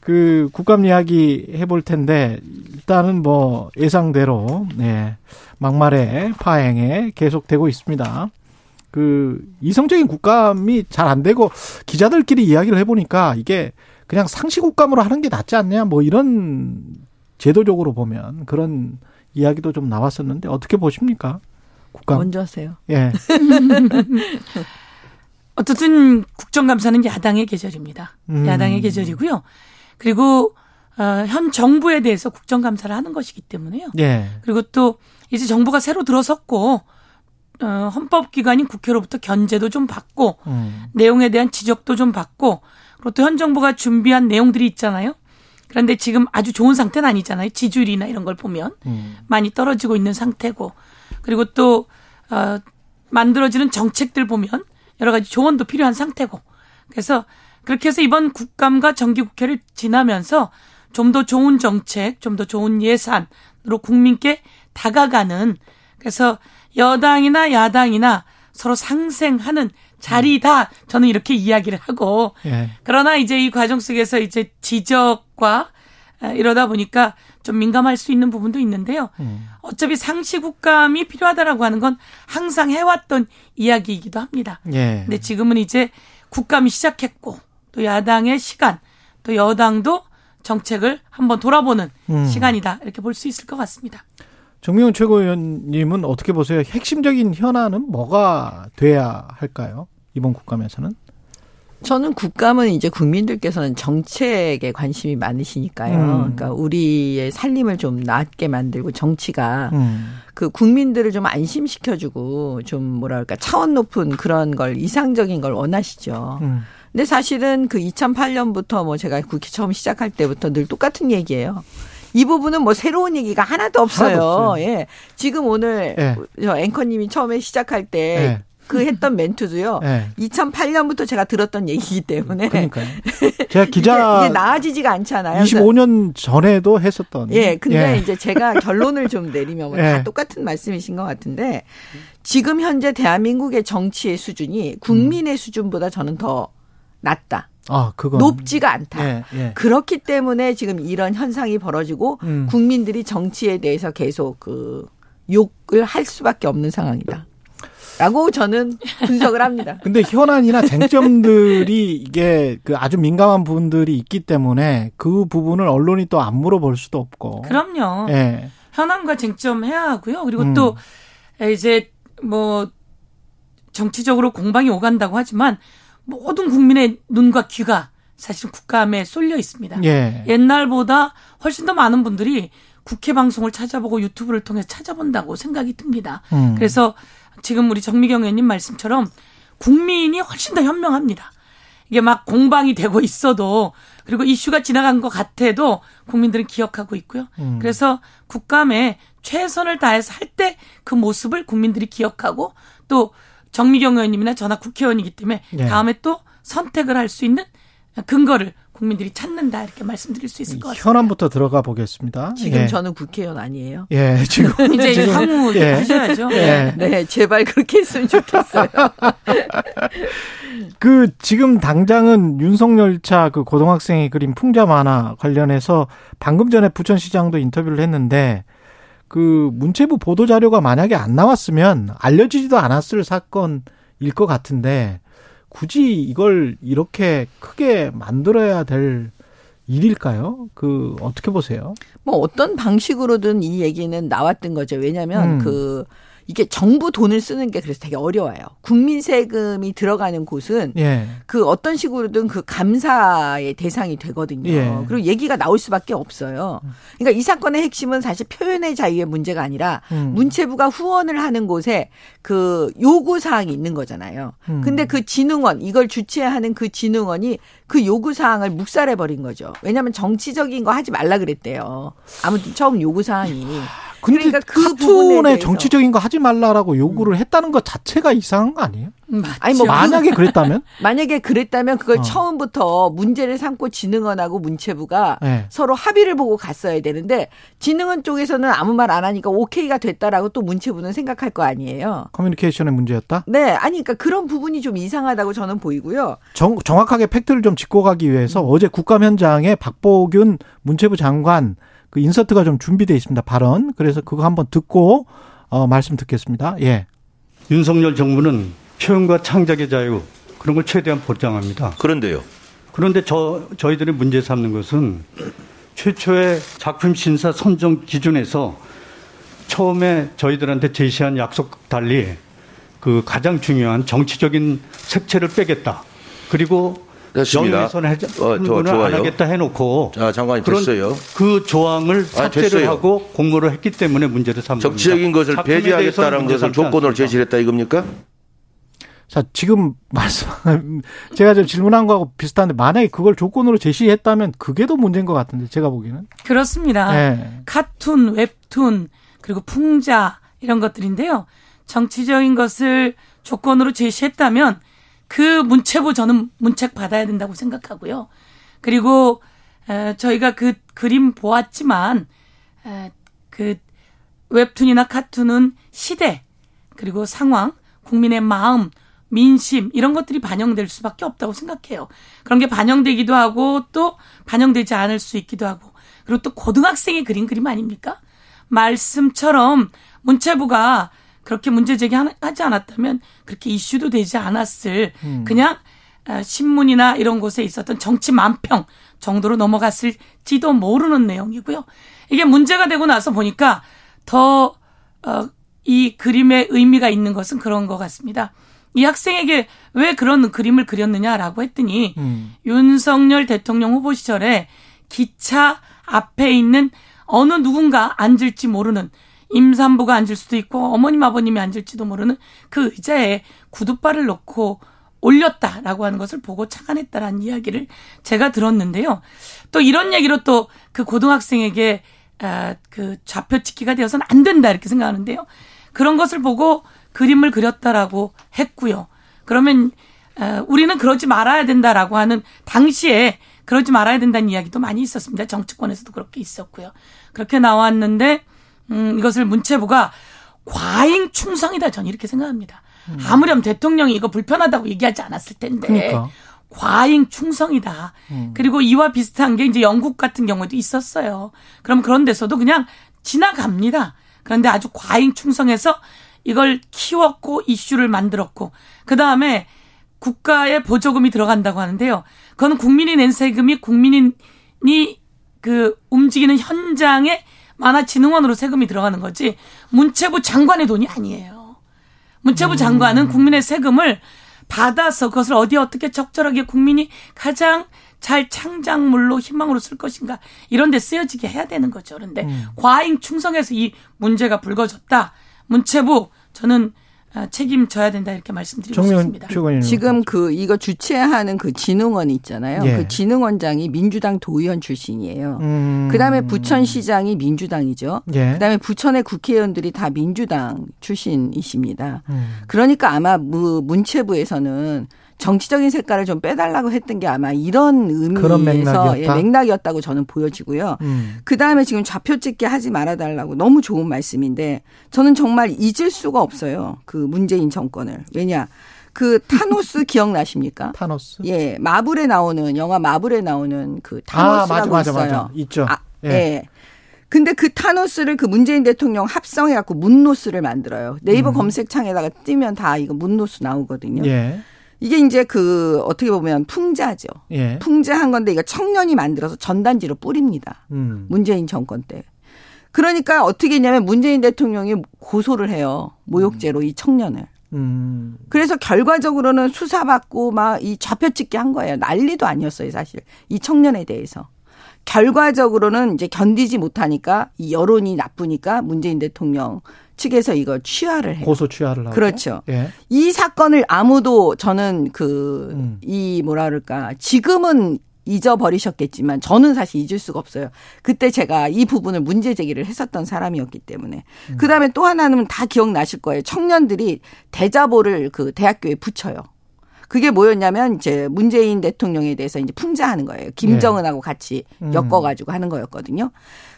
그 국감 이야기 해볼 텐데 일단은 뭐 예상대로 네, 막말에 파행에 계속되고 있습니다. 그 이성적인 국감이 잘 안 되고 기자들끼리 이야기를 해보니까 이게 그냥 상시 국감으로 하는 게 낫지 않냐 뭐 이런 제도적으로 보면 그런 이야기도 좀 나왔었는데 어떻게 보십니까?
국감. 먼저 하세요.
예.
어쨌든 국정감사는 야당의 계절입니다. 음. 야당의 계절이고요. 그리고 어, 현 정부에 대해서 국정감사를 하는 것이기 때문에요.
예.
그리고 또 이제 정부가 새로 들어섰고 어, 헌법기관인 국회로부터 견제도 좀 받고 음. 내용에 대한 지적도 좀 받고 그리고 또 현 정부가 준비한 내용들이 있잖아요. 그런데 지금 아주 좋은 상태는 아니잖아요. 지지율이나 이런 걸 보면 음. 많이 떨어지고 있는 상태고 그리고 또 어, 만들어지는 정책들 보면 여러 가지 조언도 필요한 상태고 그래서 그렇게 해서 이번 국감과 정기국회를 지나면서 좀 더 좋은 정책, 좀 더 좋은 예산으로 국민께 다가가는 그래서 여당이나 야당이나 서로 상생하는 자리다. 저는 이렇게 이야기를 하고 예. 그러나 이제 이 과정 속에서 이제 지적과 이러다 보니까 좀 민감할 수 있는 부분도 있는데요. 음. 어차피 상시국감이 필요하다라고 하는 건 항상 해왔던 이야기이기도 합니다.
예.
근데 지금은 이제 국감이 시작했고 또 야당의 시간 또 여당도 정책을 한번 돌아보는 음. 시간이다 이렇게 볼 수 있을 것 같습니다.
정명훈 최고위원님은 어떻게 보세요? 핵심적인 현안은 뭐가 돼야 할까요? 이번 국감에서는?
저는 국감은 이제 국민들께서는 정책에 관심이 많으시니까요. 음. 그러니까 우리의 살림을 좀 낫게 만들고 정치가 음. 그 국민들을 좀 안심시켜주고 좀 뭐랄까 차원 높은 그런 걸 이상적인 걸 원하시죠. 음. 근데 사실은 그 2008년부터 뭐 제가 국회 처음 시작할 때부터 늘 똑같은 얘기예요. 이 부분은 뭐 새로운 얘기가 하나도 없어요. 하나도. 예. 지금 오늘 예. 저 앵커님이 처음에 시작할 때 예. 그 했던 멘트도요. 네. 2008년부터 제가 들었던 얘기이기 때문에.
그러니까요. 제가 기자
이게, 나아지지가 않잖아요.
25년 전에도 했었던.
예. 근데 예. 이제 제가 결론을 좀 내리면 뭐 예. 다 똑같은 말씀이신 것 같은데 지금 현재 대한민국의 정치의 수준이 국민의 음. 수준보다 저는 더 낮다. 아, 그건 높지가 않다. 예, 예. 그렇기 때문에 지금 이런 현상이 벌어지고 음. 국민들이 정치에 대해서 계속 그 욕을 할 수밖에 없는 상황이다. 라고 저는 분석을 합니다.
근데 현안이나 쟁점들이 이게 그 아주 민감한 부분들이 있기 때문에 그 부분을 언론이 또 안 물어볼 수도 없고.
그럼요. 예. 현안과 쟁점 해야 하고요. 그리고 음. 또 이제 뭐 정치적으로 공방이 오간다고 하지만 모든 국민의 눈과 귀가 사실 국감에 쏠려 있습니다. 예. 옛날보다 훨씬 더 많은 분들이 국회 방송을 찾아보고 유튜브를 통해 찾아본다고 생각이 듭니다. 음. 그래서 지금 우리 정미경 의원님 말씀처럼 국민이 훨씬 더 현명합니다. 이게 막 공방이 되고 있어도 그리고 이슈가 지나간 것 같아도 국민들은 기억하고 있고요. 음. 그래서 국감에 최선을 다해서 할 때 그 모습을 국민들이 기억하고 또 정미경 의원님이나 저나 국회의원이기 때문에 네. 다음에 또 선택을 할 수 있는 근거를 국민들이 찾는다 이렇게 말씀드릴 수 있을 것 같습니다.
현안부터 들어가 보겠습니다.
지금 예. 저는 국회의원 아니에요.
예, 지금
이제 지금, 향후 예. 하셔야죠.
예. 네, 제발 그렇게 했으면 좋겠어요.
그 지금 당장은 윤석열 차 그 고등학생이 그린 풍자 만화 관련해서 방금 전에 부천시장도 인터뷰를 했는데 그 문체부 보도 자료가 만약에 안 나왔으면 알려지지도 않았을 사건일 것 같은데 굳이 이걸 이렇게 크게 만들어야 될 일일까요? 그 어떻게 보세요?
뭐 어떤 방식으로든 이 얘기는 나왔던 거죠. 왜냐하면 음. 그 이게 정부 돈을 쓰는 게 그래서 되게 어려워요. 국민 세금이 들어가는 곳은 예. 그 어떤 식으로든 그 감사의 대상이 되거든요. 예. 그리고 얘기가 나올 수밖에 없어요. 그러니까 이 사건의 핵심은 사실 표현의 자유의 문제가 아니라 음. 문체부가 후원을 하는 곳에 그 요구 사항이 있는 거잖아요. 음. 근데 그 진흥원 이걸 주최하는 그 진흥원이 그 요구 사항을 묵살해 버린 거죠. 왜냐하면 정치적인 거 하지 말라 그랬대요. 아무튼 처음 요구 사항이.
그러니까 그 카툰에 정치적인 거 하지 말라라고 요구를 음. 했다는 것 자체가 이상한 거 아니에요?
음, 아니 뭐
만약에 그랬다면
만약에 그랬다면 그걸 어. 처음부터 문제를 삼고 진흥원하고 문체부가 네. 서로 합의를 보고 갔어야 되는데 진흥원 쪽에서는 아무 말 안 하니까 오케이가 됐다라고 또 문체부는 생각할 거 아니에요.
커뮤니케이션의 문제였다?
네, 아니 그러니까 그런 부분이 좀 이상하다고 저는 보이고요.
정, 정확하게 팩트를 좀 짚고 가기 위해서 음. 어제 국감 현장에 박보균 문체부 장관 그 인서트가 좀 준비되어 있습니다. 발언. 그래서 그거 한번 듣고 어, 말씀 듣겠습니다. 예.
윤석열 정부는 표현과 창작의 자유 그런 걸 최대한 보장합니다.
그런데요.
그런데 저 저희들이 문제 삼는 것은 최초의 작품 심사 선정 기준에서 처음에 저희들한테 제시한 약속 달리 그 가장 중요한 정치적인 색채를 빼겠다. 그리고
됐습니다.
해, 어, 저, 안 하겠다 해놓고
자 장관님 됐어요.
그 조항을 아, 삭제를 아, 하고 공모를 했기 때문에 문제를 삼는
정치적인 것을 배제하겠다는 것을 조건으로 제시했다 이겁니까?
자, 지금 말씀, 제가 좀 질문한 거하고 비슷한데, 만약에 그걸 조건으로 제시했다면 그게 더 문제인 것 같은데, 제가 보기에는.
그렇습니다. 네. 카툰, 웹툰, 그리고 풍자, 이런 것들인데요. 정치적인 것을 조건으로 제시했다면, 그 문체부 저는 문책 받아야 된다고 생각하고요. 그리고 에, 저희가 그 그림 보았지만 에, 그 웹툰이나 카툰은 시대 그리고 상황, 국민의 마음, 민심 이런 것들이 반영될 수밖에 없다고 생각해요. 그런 게 반영되기도 하고 또 반영되지 않을 수 있기도 하고 그리고 또 고등학생이 그린 그림 아닙니까? 말씀처럼 문체부가 그렇게 문제 제기하지 않았다면 그렇게 이슈도 되지 않았을 음. 그냥 어, 신문이나 이런 곳에 있었던 정치 만평 정도로 넘어갔을지도 모르는 내용이고요. 이게 문제가 되고 나서 보니까 더이 어, 그림의 의미가 있는 것은 그런 것 같습니다. 이 학생에게 왜 그런 그림을 그렸느냐라고 했더니 음. 윤석열 대통령 후보 시절에 기차 앞에 있는 어느 누군가 앉을지 모르는 임산부가 앉을 수도 있고 어머님 아버님이 앉을지도 모르는 그 의자에 구두발을 놓고 올렸다라고 하는 것을 보고 착안했다라는 이야기를 제가 들었는데요. 또 이런 얘기로 또 그 고등학생에게 아, 그 좌표 찍기가 되어서는 안 된다 이렇게 생각하는데요. 그런 것을 보고 그림을 그렸다라고 했고요. 그러면 어, 우리는 그러지 말아야 된다라고 하는 당시에 그러지 말아야 된다는 이야기도 많이 있었습니다. 정치권에서도 그렇게 있었고요. 그렇게 나왔는데 음, 이것을 문체부가 과잉 충성이다 저는 이렇게 생각합니다. 음. 아무렴 대통령이 이거 불편하다고 얘기하지 않았을 텐데 그러니까. 과잉 충성이다. 음. 그리고 이와 비슷한 게 이제 영국 같은 경우도 있었어요. 그럼 그런 데서도 그냥 지나갑니다. 그런데 아주 과잉 충성해서 이걸 키웠고 이슈를 만들었고 그 다음에 국가의 보조금이 들어간다고 하는데요. 그건 국민이 낸 세금이 국민이 그 움직이는 현장에 만화진흥원으로 세금이 들어가는 거지 문체부 장관의 돈이 아니에요. 문체부 음. 장관은 국민의 세금을 받아서 그것을 어디에 어떻게 적절하게 국민이 가장 잘 창작물로 희망으로 쓸 것인가 이런 데 쓰여지게 해야 되는 거죠. 그런데 음. 과잉 충성해서 이 문제가 불거졌다. 문체부 저는 아, 책임져야 된다 이렇게 말씀드리고 싶습니다.
지금 그 이거 주최하는 그 진흥원 있잖아요. 예. 그 진흥원장이 민주당 도의원 출신이에요. 음. 그다음에 부천시장이 민주당이죠. 예. 그다음에 부천의 국회의원들이 다 민주당 출신이십니다. 음. 그러니까 아마 문체부에서는 정치적인 색깔을 좀 빼달라고 했던 게 아마 이런 의미에서 예, 맥락이었다고 저는 보여지고요. 음. 그 다음에 지금 좌표 찍게 하지 말아달라고 너무 좋은 말씀인데 저는 정말 잊을 수가 없어요. 그 문재인 정권을 왜냐. 그 타노스 기억나십니까?
타노스.
예, 마블에 나오는 영화 마블에 나오는 그 타노스라고 아, 맞아, 맞아, 있어요. 맞아.
있죠. 아,
예. 예. 근데 그 타노스를 그 문재인 대통령 합성해 갖고 문노스를 만들어요. 네이버 음. 검색창에다가 뜨면 다 이거 문노스 나오거든요. 예. 이게 이제 그 어떻게 보면 풍자죠. 예. 풍자한 건데 이거 청년이 만들어서 전단지로 뿌립니다. 음. 문재인 정권 때. 그러니까 어떻게 했냐면 문재인 대통령이 고소를 해요. 모욕죄로 음. 이 청년을. 음. 그래서 결과적으로는 수사받고 막 이 좌표찍기 한 거예요. 난리도 아니었어요, 사실. 이 청년에 대해서. 결과적으로는 이제 견디지 못하니까 이 여론이 나쁘니까 문재인 대통령 측에서 이걸 취하를 해요.
고소 취하를 하고.
그렇죠. 예. 이 사건을 아무도 저는 그이 음. 뭐라 그럴까 지금은 잊어버리셨겠지만 저는 사실 잊을 수가 없어요. 그때 제가 이 부분을 문제 제기를 했었던 사람이었기 때문에. 음. 그다음에 또 하나는 다 기억나실 거예요. 청년들이 대자보를 그 대학교에 붙여요. 그게 뭐였냐면 이제 문재인 대통령에 대해서 이제 풍자하는 거예요. 김정은하고 같이 음. 엮어 가지고 하는 거였거든요.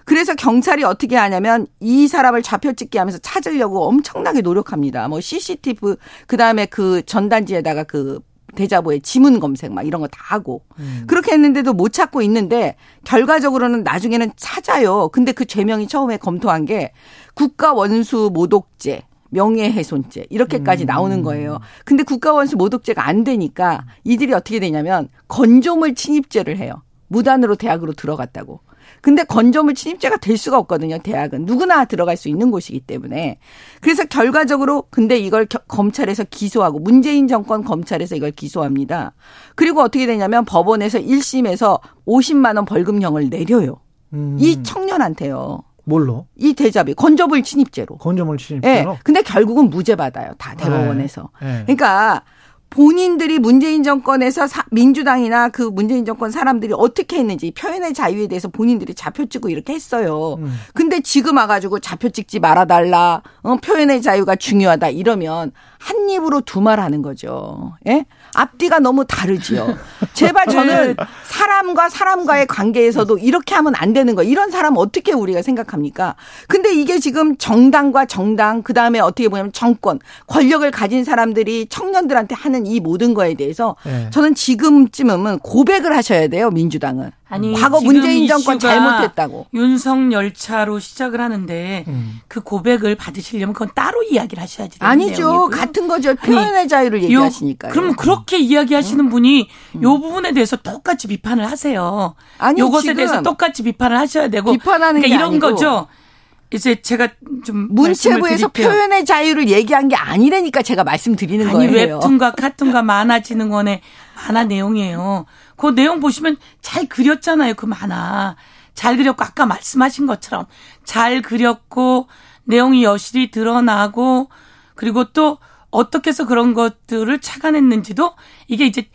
그래서 경찰이 어떻게 하냐면 이 사람을 좌표 찍게 하면서 찾으려고 엄청나게 노력합니다. 뭐 CCTV 그다음에 그 전단지에다가 그 대자보에 지문 검색 막 이런 거 다 하고 음. 그렇게 했는데도 못 찾고 있는데 결과적으로는 나중에는 찾아요. 근데 그 죄명이 처음에 검토한 게 국가 원수 모독죄 명예훼손죄 이렇게까지 음. 나오는 거예요. 근데 국가원수 모독죄가 안 되니까 이들이 어떻게 되냐면 건조물 침입죄를 해요. 무단으로 대학으로 들어갔다고. 근데 건조물 침입죄가 될 수가 없거든요. 대학은 누구나 들어갈 수 있는 곳이기 때문에 그래서 결과적으로 근데 이걸 검찰에서 기소하고 문재인 정권 검찰에서 이걸 기소합니다. 그리고 어떻게 되냐면 법원에서 1심에서 50만 원 벌금형을 내려요. 음. 이 청년한테요.
뭘로?
이 대자비 건조물 침입죄로.
건조물 침입죄로.
네. 근데 결국은 무죄 받아요. 다 대법원에서. 네. 네. 그러니까 본인들이 문재인 정권에서 사, 민주당이나 그 문재인 정권 사람들이 어떻게 했는지 표현의 자유에 대해서 본인들이 좌표 찍고 이렇게 했어요. 음. 근데 지금 와가지고 좌표 찍지 말아달라. 어, 표현의 자유가 중요하다 이러면 한 입으로 두 말 하는 거죠. 예? 앞뒤가 너무 다르지요. 제발 저는 네. 사람과 사람과의 관계에서도 이렇게 하면 안 되는 거. 이런 사람 어떻게 우리가 생각합니까? 근데 이게 지금 정당과 정당, 그 다음에 어떻게 보면 정권, 권력을 가진 사람들이 청년들한테 하는 이 모든 거에 대해서 네. 저는 지금쯤은 고백을 하셔야 돼요, 민주당은. 아니 과거 문재인 정권 잘못했다고.
윤석 열 차로 시작을 하는데 음. 그 고백을 받으시려면 그건 따로 이야기를 하셔야지.
아니죠. 내용이고요. 같은 거죠. 표현의 자유를 얘기하시니까요.
그럼 그렇게 이야기하시는 음. 분이 음. 요 부분에 대해서 똑같이 비판을 하세요. 아니 요것에 대해서 똑같이 비판을 하셔야 되고
비판하는
그러니까 이런
아니고.
거죠. 이제 제가 좀
문체부에서 표현의 자유를 얘기한 게 아니라니까 제가 말씀드리는
아니,
거예요.
웹툰과 카툰과 만화진흥원의 만화 내용이에요. 그 내용 보시면 잘 그렸잖아요. 그 만화. 잘 그렸고 아까 말씀하신 것처럼 잘 그렸고 내용이 여실히 드러나고 그리고 또 어떻게 해서 그런 것들을 착안했는지도 이게 이제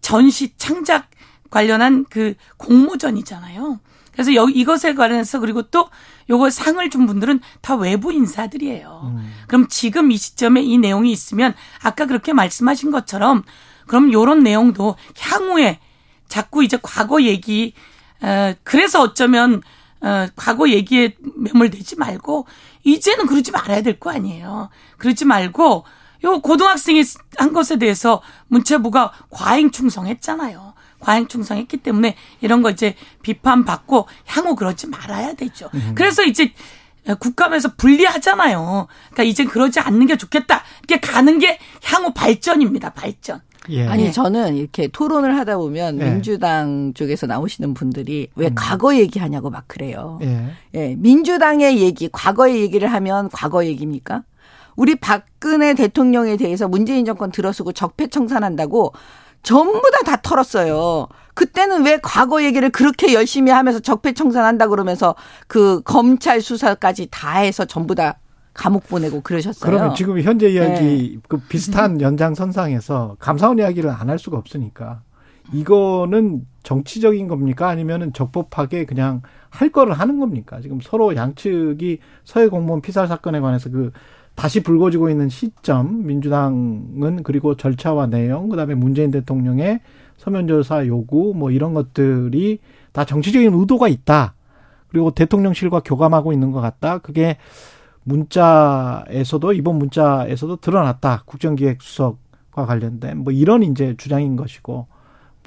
전시 창작 관련한 그 공모전이잖아요. 그래서 여, 이것에 관해서 그리고 또 요거 상을 준 분들은 다 외부 인사들이에요. 음. 그럼 지금 이 시점에 이 내용이 있으면 아까 그렇게 말씀하신 것처럼 그럼 요런 내용도 향후에 자꾸 이제 과거 얘기 어, 그래서 어쩌면 어, 과거 얘기에 매몰되지 말고 이제는 그러지 말아야 될 거 아니에요. 그러지 말고 요 고등학생이 한 것에 대해서 문체부가 과잉 충성했잖아요. 과잉 충성했기 때문에 이런 거 이제 비판받고 향후 그러지 말아야 되죠. 음. 그래서 이제 국감에서 분리하잖아요. 그러니까 이제 그러지 않는 게 좋겠다. 이렇게 가는 게 향후 발전입니다. 발전.
예. 아니 저는 이렇게 토론을 하다 보면 예. 민주당 쪽에서 나오시는 분들이 왜 음. 과거 얘기하냐고 막 그래요. 예. 예. 민주당의 얘기, 과거의 얘기를 하면 과거 얘기입니까? 우리 박근혜 대통령에 대해서 문재인 정권 들어서고 적폐청산한다고 전부 다 다 털었어요. 그때는 왜 과거 얘기를 그렇게 열심히 하면서 적폐청산한다 그러면서 그 검찰 수사까지 다 해서 전부 다 감옥 보내고 그러셨어요.
그러면 지금 현재 이야기 네. 그 비슷한 연장선상에서 감사원 이야기를 안 할 수가 없으니까 이거는 정치적인 겁니까 아니면은 적법하게 그냥 할 거를 하는 겁니까? 지금 서로 양측이 서해 공무원 피살 사건에 관해서 그 다시 불거지고 있는 시점 민주당은 그리고 절차와 내용 그다음에 문재인 대통령의 서면 조사 요구 뭐 이런 것들이 다 정치적인 의도가 있다. 그리고 대통령실과 교감하고 있는 것 같다. 그게 문자에서도 이번 문자에서도 드러났다. 국정기획수석과 관련된 뭐 이런 이제 주장인 것이고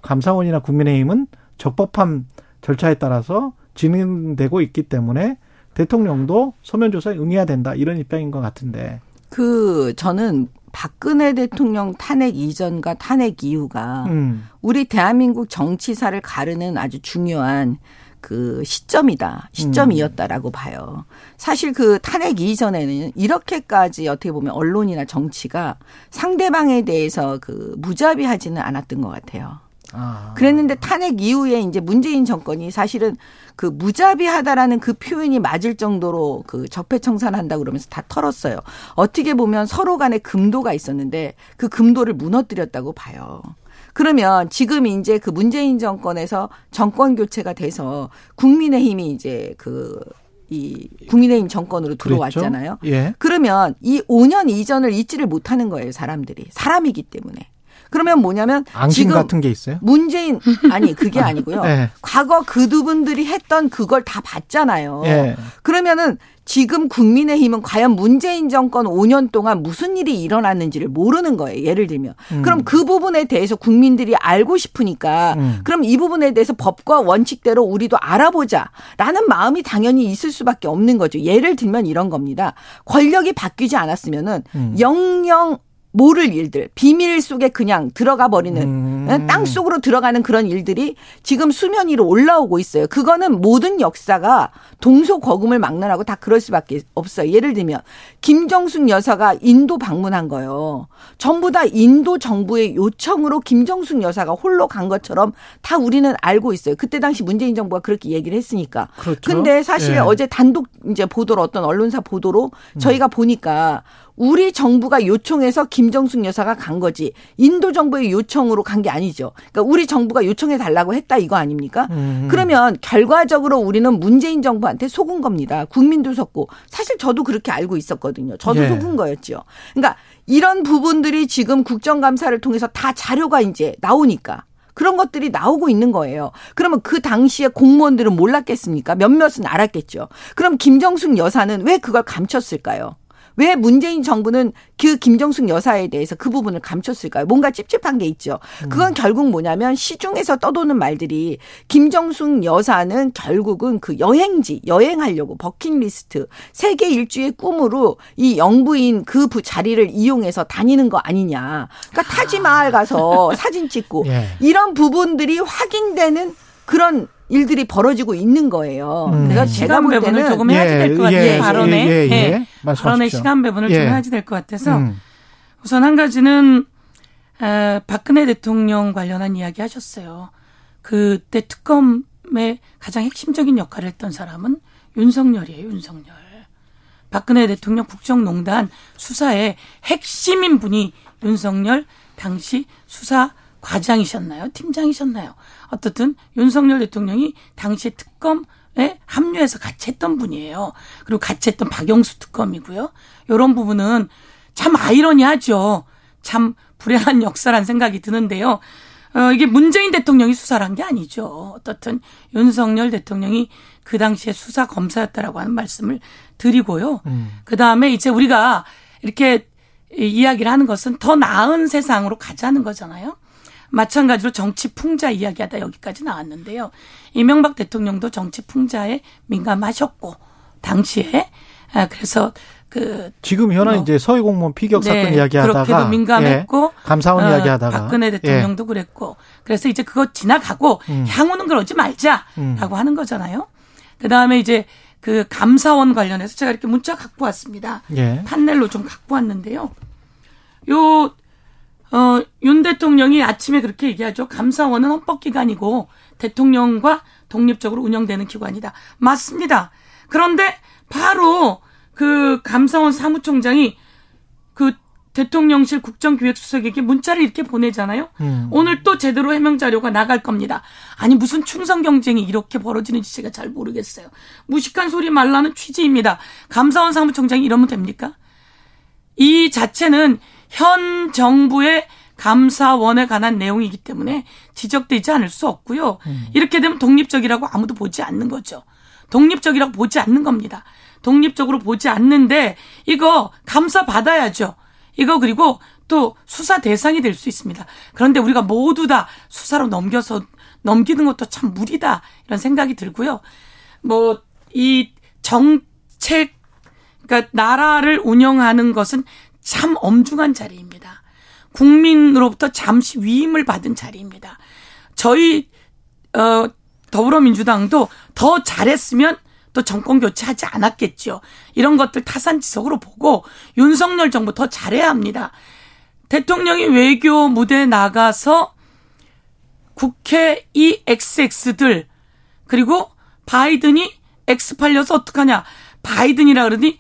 감사원이나 국민의힘은 적법한 절차에 따라서 진행되고 있기 때문에 대통령도 서면 조사에 응해야 된다 이런 입장인 것 같은데.
그 저는 박근혜 대통령 탄핵 이전과 탄핵 이후가 음. 우리 대한민국 정치사를 가르는 아주 중요한 그 시점이다. 시점이었다라고 음. 봐요. 사실 그 탄핵 이전에는 이렇게까지 어떻게 보면 언론이나 정치가 상대방에 대해서 그 무자비하지는 않았던 것 같아요. 아. 그랬는데 탄핵 이후에 이제 문재인 정권이 사실은 그 무자비하다라는 그 표현이 맞을 정도로 그 적폐청산한다 그러면서 다 털었어요. 어떻게 보면 서로 간에 금도가 있었는데 그 금도를 무너뜨렸다고 봐요. 그러면 지금 이제 그 문재인 정권에서 정권 교체가 돼서 국민의힘이 이제 그이 국민의힘 정권으로 들어왔잖아요. 예. 그러면 이 5년 이전을 잊지를 못하는 거예요, 사람들이. 사람이기 때문에. 그러면 뭐냐면
앙심 같은 게 있어요?
문재인 아니 그게 아니고요. 네. 과거 그두 분들이 했던 그걸 다 봤잖아요. 네. 그러면은 지금 국민의힘은 과연 문재인 정권 5년 동안 무슨 일이 일어났는지를 모르는 거예요. 예를 들면. 음. 그럼 그 부분에 대해서 국민들이 알고 싶으니까 음. 그럼 이 부분에 대해서 법과 원칙대로 우리도 알아보자. 라는 마음이 당연히 있을 수밖에 없는 거죠. 예를 들면 이런 겁니다. 권력이 바뀌지 않았으면은 음. 영영 모를 일들, 비밀 속에 그냥 들어가 버리는 음. 예, 땅 속으로 들어가는 그런 일들이 지금 수면 위로 올라오고 있어요. 그거는 모든 역사가 동서 거금을 막론하고 다 그럴 수밖에 없어요. 예를 들면 김정숙 여사가 인도 방문한 거요. 전부 다 인도 정부의 요청으로 김정숙 여사가 홀로 간 것처럼 다 우리는 알고 있어요. 그때 당시 문재인 정부가 그렇게 얘기를 했으니까. 그렇죠. 근데 사실 예. 어제 단독 이제 보도로 어떤 언론사 보도로 저희가 음. 보니까 우리 정부가 요청해서 김정숙 여사가 간 거지 인도 정부의 요청으로 간 게 아니죠. 그러니까 우리 정부가 요청해 달라고 했다 이거 아닙니까? 음. 그러면 결과적으로 우리는 문재인 정부한테 속은 겁니다. 국민도 속고 사실 저도 그렇게 알고 있었거든요. 저도 예. 속은 거였죠. 그러니까 이런 부분들이 지금 국정감사를 통해서 다 자료가 이제 나오니까 그런 것들이 나오고 있는 거예요. 그러면 그 당시에 공무원들은 몰랐겠습니까? 몇몇은 알았겠죠. 그럼 김정숙 여사는 왜 그걸 감췄을까요? 왜 문재인 정부는 그 김정숙 여사에 대해서 그 부분을 감췄을까요? 뭔가 찝찝한 게 있죠. 그건 음. 결국 뭐냐면 시중에서 떠도는 말들이 김정숙 여사는 결국은 그 여행지, 여행하려고 버킷리스트, 세계 일주의 꿈으로 이 영부인 그 자리를 이용해서 다니는 거 아니냐. 그러니까 타지마을 가서 사진 찍고 예. 이런 부분들이 확인되는 그런 일들이 벌어지고 있는 거예요. 음. 그래서 제가 볼 때는
조금 해야지 될 것 같아요. 예, 발언에. 예, 예, 예. 발언의 시간 배분을 좀 예. 해야지 될 것 같아서 음. 우선 한 가지는 에, 박근혜 대통령 관련한 이야기 하셨어요. 그때 특검의 가장 핵심적인 역할을 했던 사람은 윤석열이에요. 윤석열. 박근혜 대통령 국정농단 수사의 핵심인 분이 윤석열 당시 수사 과장이셨나요? 팀장이셨나요? 어떻든 윤석열 대통령이 당시에 특검 에 합류해서 같이 했던 분이에요. 그리고 같이 했던 박영수 특검이고요. 이런 부분은 참 아이러니하죠. 참 불행한 역사란 생각이 드는데요. 어, 이게 문재인 대통령이 수사를 한 게 아니죠. 어떻든 윤석열 대통령이 그 당시에 수사 검사였다라고 하는 말씀을 드리고요. 음. 그 다음에 이제 우리가 이렇게 이야기를 하는 것은 더 나은 세상으로 가자는 거잖아요. 마찬가지로 정치 풍자 이야기하다 여기까지 나왔는데요. 이명박 대통령도 정치 풍자에 민감하셨고 당시에 아, 그래서 그
지금 현안 뭐, 이제 서해 공무원 피격 네, 사건 이야기하다가
그렇게도 민감했고
예, 감사원 어, 이야기하다가
박근혜 대통령도 예. 그랬고 그래서 이제 그거 지나가고 음. 향후는 그러지 말자라고 음. 하는 거잖아요. 그 다음에 이제 그 감사원 관련해서 제가 이렇게 문자 갖고 왔습니다. 예. 판넬로 좀 갖고 왔는데요. 요, 어, 윤 대통령이 아침에 그렇게 얘기하죠. 감사원은 헌법기관이고 대통령과 독립적으로 운영되는 기관이다. 맞습니다. 그런데 바로 그 감사원 사무총장이 그 대통령실 국정기획수석에게 문자를 이렇게 보내잖아요. 음. 오늘 또 제대로 해명 자료가 나갈 겁니다. 아니 무슨 충성 경쟁이 이렇게 벌어지는지 제가 잘 모르겠어요. 무식한 소리 말라는 취지입니다. 감사원 사무총장이 이러면 됩니까? 이 자체는 현 정부의 감사원에 관한 내용이기 때문에 지적되지 않을 수 없고요. 음. 이렇게 되면 독립적이라고 아무도 보지 않는 거죠. 독립적이라고 보지 않는 겁니다. 독립적으로 보지 않는데 이거 감사 받아야죠. 이거 그리고 또 수사 대상이 될 수 있습니다. 그런데 우리가 모두 다 수사로 넘겨서 넘기는 것도 참 무리다 이런 생각이 들고요. 뭐 이 정책 그러니까 나라를 운영하는 것은 참 엄중한 자리입니다. 국민으로부터 잠시 위임을 받은 자리입니다. 저희 어 더불어민주당도 더 잘했으면 또 정권 교체하지 않았겠죠. 이런 것들 타산지석으로 보고 윤석열 정부 더 잘해야 합니다. 대통령이 외교 무대에 나가서 국회 이 XX들 그리고 바이든이 X 팔려서 어떡하냐. 바이든이라 그러니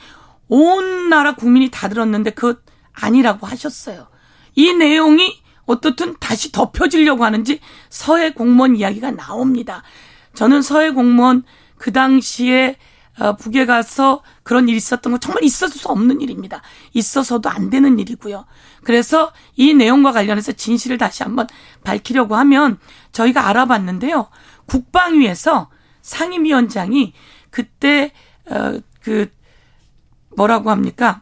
온 나라 국민이 다 들었는데 그 아니라고 하셨어요. 이 내용이 어떻든 다시 덮여지려고 하는지 서해 공무원 이야기가 나옵니다. 저는 서해 공무원 그 당시에 어, 북에 가서 그런 일이 있었던 건 정말 있었을 수 없는 일입니다. 있어서도 안 되는 일이고요. 그래서 이 내용과 관련해서 진실을 다시 한번 밝히려고 하면 저희가 알아봤는데요. 국방위에서 상임위원장이 그때 어그 뭐라고 합니까?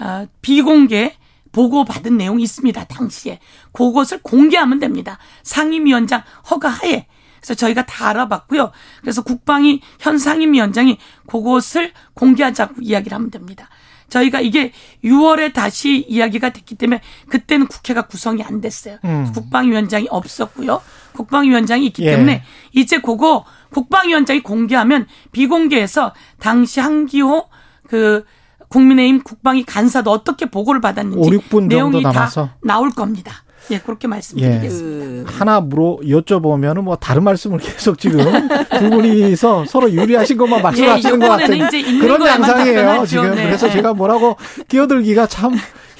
어, 비공개 보고 받은 내용이 있습니다. 당시에 그것을 공개하면 됩니다. 상임위원장 허가 하에 그래서 저희가 다 알아봤고요. 그래서 국방위 현 상임위원장이 그것을 공개하자고 이야기를 하면 됩니다. 저희가 이게 6월에 다시 이야기가 됐기 때문에 그때는 국회가 구성이 안 됐어요. 음. 국방위원장이 없었고요. 국방위원장이 있기 예. 때문에 이제 그거 국방위원장이 공개하면 비공개해서 당시 한기호 그 국민의힘 국방위 간사도 어떻게 보고를 받았는지 5, 6분 내용이 남아서. 다 나올 겁니다. 예, 그렇게 말씀드리겠습니다.
예. 하나 물어 여쭤보면은 뭐 다른 말씀을 계속 지금 두 분이서 서로 유리하신 것만 말씀하시는 예, 것 같은 그런 양상이에요 지금. 네. 그래서 제가 뭐라고 끼어들기가 참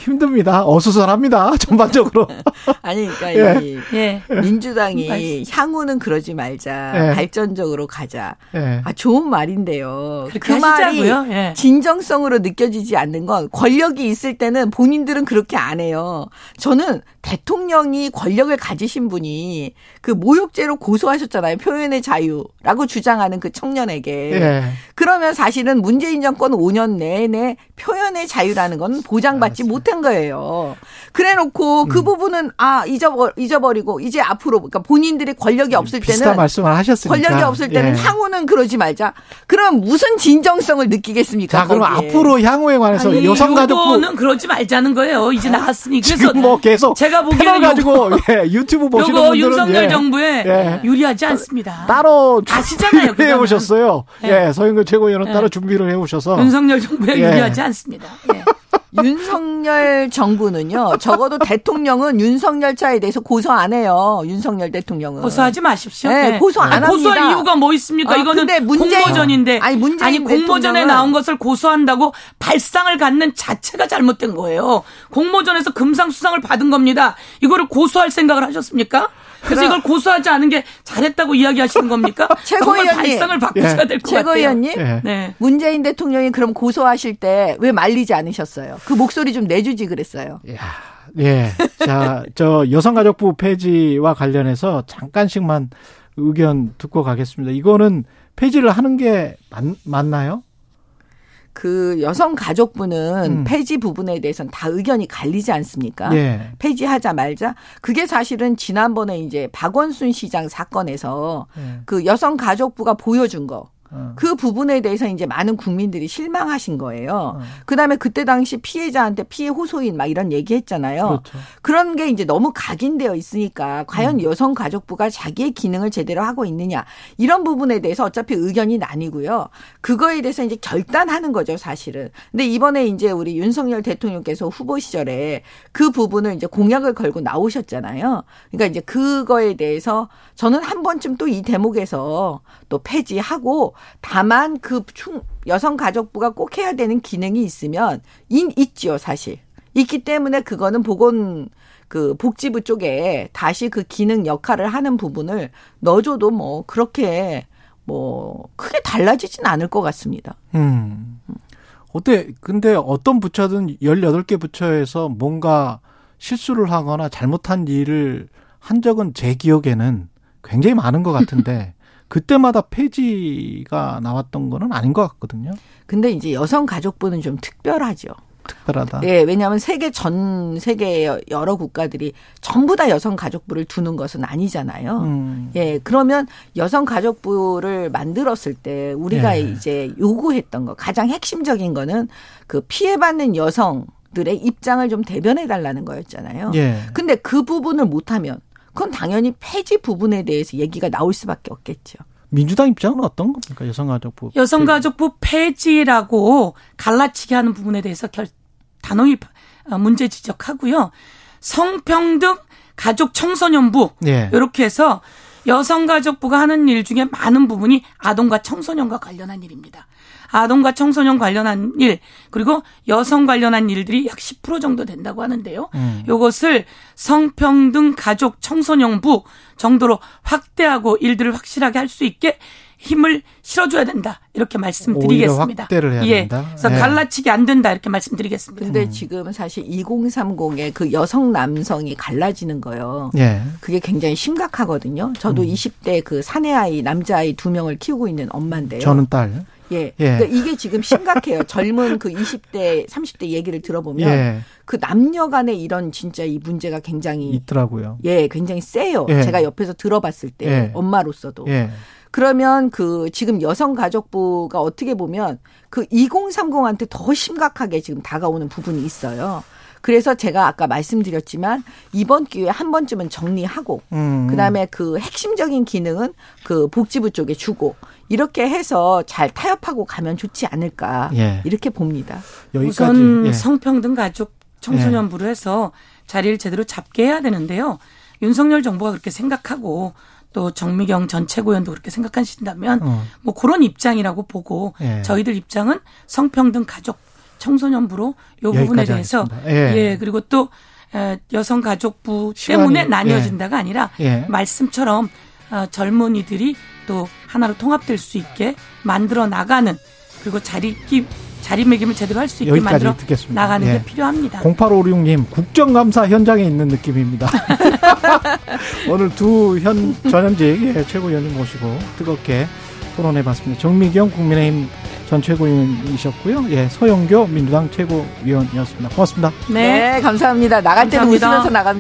힘듭니다. 어수선합니다. 전반적으로.
아니, 그러니까 예. 이 민주당이 향후는 그러지 말자. 예. 발전적으로 가자. 예. 아, 좋은 말인데요. 그 말이 예. 진정성으로 느껴지지 않는 건 권력이 있을 때는 본인들은 그렇게 안 해요. 저는 대통령이 권력을 가지신 분이 그 모욕죄로 고소하셨잖아요. 표현의 자유라고 주장하는 그 청년에게. 예. 그러면 사실은 문재인 정권 5년 내내 표현의 자유라는 건 보장받지 못해 못한 거예요. 그래 놓고 그 음. 부분은 아, 잊어버, 잊어버리고 이제 앞으로 그러니까 본인들이 권력이 없을 때는
말씀을 하셨으니까.
권력이 없을 때는 예. 향후는 그러지 말자. 그럼 무슨 진정성을 느끼겠습니까?
자, 그럼 앞으로 향후에 관해서 여성가족부
는 그러지 말자는 거예요. 이제 나왔으니 그래서
뭐 계속 제가 보기에는 가지고 예, 유튜브 보시는 분들은
윤석열 예. 정부에 예. 유리하지 않습니다.
따로 아시잖아요. 해 오셨어요. 예, 예 서영근 최고위원은 따로 준비를 해 오셔서
윤석열 정부에 유리하지 않습니다. 예.
윤석열 정부는요. 적어도 대통령은 윤석열 차에 대해서 고소 안 해요. 윤석열 대통령은
고소하지 마십시오.
네, 고소 안 합니다.
고소할 이유가 뭐 있습니까? 아, 이거는 문재인, 공모전인데 아니, 문재인 아니 공모전에 나온 것을 고소한다고 발상을 갖는 자체가 잘못된 거예요. 공모전에서 금상 수상을 받은 겁니다. 이거를 고소할 생각을 하셨습니까? 그래서 이걸 고소하지 않은 게 잘했다고 이야기하시는 겁니까? 최고위원님 발상을 바꾸셔야 될 것 같아요.
최고위원님, 네. 문재인 대통령이 그럼 고소하실 때 왜 말리지 않으셨어요? 그 목소리 좀 내주지 그랬어요.
야, 예. 자, 저 여성가족부 폐지와 관련해서 잠깐씩만 의견 듣고 가겠습니다. 이거는 폐지를 하는 게 맞, 맞나요?
그 여성 가족부는 음. 폐지 부분에 대해서는 다 의견이 갈리지 않습니까? 예. 폐지하자 말자. 그게 사실은 지난번에 이제 박원순 시장 사건에서 예. 그 여성 가족부가 보여준 거. 어. 그 부분에 대해서 이제 많은 국민들이 실망하신 거예요. 어. 그다음에 그때 당시 피해자한테 피해 호소인 막 이런 얘기했잖아요. 그렇죠. 그런 게 이제 너무 각인되어 있으니까 과연 음. 여성가족부가 자기의 기능을 제대로 하고 있느냐 이런 부분에 대해서 어차피 의견이 나뉘고요. 그거에 대해서 이제 결단하는 거죠, 사실은. 근데 이번에 이제 우리 윤석열 대통령께서 후보 시절에 그 부분을 이제 공약을 걸고 나오셨잖아요. 그러니까 이제 그거에 대해서 저는 한 번쯤 또 이 대목에서 또 폐지하고 다만 그 여성가족부가 꼭 해야 되는 기능이 있으면 인 있지요, 사실. 있기 때문에 그거는 보건 그 복지부 쪽에 다시 그 기능 역할을 하는 부분을 넣어줘도 뭐 그렇게 뭐 크게 달라지진 않을 것 같습니다. 음.
어때? 근데 어떤 부처든 18개 부처에서 뭔가 실수를 하거나 잘못한 일을 한 적은 제 기억에는 굉장히 많은 것 같은데 그때마다 폐지가 나왔던 거는 아닌 것 같거든요.
근데 이제 여성 가족부는 좀 특별하죠.
특별하다.
네, 왜냐하면 세계 전 세계 여러 국가들이 전부 다 여성 가족부를 두는 것은 아니잖아요. 음. 예, 그러면 여성 가족부를 만들었을 때 우리가 예. 이제 요구했던 거 가장 핵심적인 거는 그 피해받는 여성들의 입장을 좀 대변해 달라는 거였잖아요. 예. 근데 그 부분을 못하면 그건 당연히 폐지 부분에 대해서 얘기가 나올 수밖에 없겠죠.
민주당 입장은 어떤 겁니까? 여성가족부.
여성가족부 폐지라고 갈라치기 하는 부분에 대해서 결, 단호히 어, 문제 지적하고요. 성평등 가족 청소년부 예. 이렇게 해서 여성가족부가 하는 일 중에 많은 부분이 아동과 청소년과 관련한 일입니다. 아동과 청소년 관련한 일 그리고 여성 관련한 일들이 약 10% 정도 된다고 하는데요. 음. 이것을 성평등 가족 청소년부 정도로 확대하고 일들을 확실하게 할 수 있게 힘을 실어줘야 된다 이렇게 말씀드리겠습니다.
확대를 해야
예.
된다.
그래서 네. 갈라치기 안 된다 이렇게 말씀드리겠습니다.
근데 음. 지금 사실 2030의 그 여성 남성이 갈라지는 거요. 예. 그게 굉장히 심각하거든요. 저도 음. 20대 그 사내 아이 남자 아이 두 명을 키우고 있는 엄마인데요.
저는 딸.
예. 예. 그러니까 이게 지금 심각해요. 젊은 그 20대, 30대 얘기를 들어보면 예. 그 남녀 간의 이런 진짜 이 문제가 굉장히
있더라고요.
예, 굉장히 세요. 예. 제가 옆에서 들어봤을 때 예. 엄마로서도. 예. 그러면 그 지금 여성가족부가 어떻게 보면 그 2030한테 더 심각하게 지금 다가오는 부분이 있어요. 그래서 제가 아까 말씀드렸지만 이번 기회에 한 번쯤은 정리하고 음. 그다음에 그 핵심적인 기능은 그 복지부 쪽에 주고 이렇게 해서 잘 타협하고 가면 좋지 않을까 예. 이렇게 봅니다.
여기까지. 우선 예. 성평등 가족 청소년부로 해서 자리를 제대로 잡게 해야 되는데요. 윤석열 정부가 그렇게 생각하고 또 정미경 전 최고위원도 그렇게 생각하신다면 어. 뭐 그런 입장이라고 보고 예. 저희들 입장은 성평등 가족 청소년부로 요 부분에 대해서 예. 예. 그리고 또 여성가족부 때문에 예. 나뉘어진다가 아니라 예. 말씀처럼 어, 젊은이들이 또 하나로 통합될 수 있게 만들어 나가는 그리고 자리끼 자리매김을 제대로 할 수 있게 만들어 듣겠습니다. 나가는 예. 게 필요합니다.
0856님 국정감사 현장에 있는 느낌입니다. 오늘 두 현 전현직 예, 최고위원님 모시고 뜨겁게 토론해봤습니다. 정미경 국민의힘 전 최고위원이셨고요. 예, 서영교 민주당 최고위원이었습니다. 고맙습니다.
네, 네 감사합니다. 나갈 때는 웃으면서 나갑니다.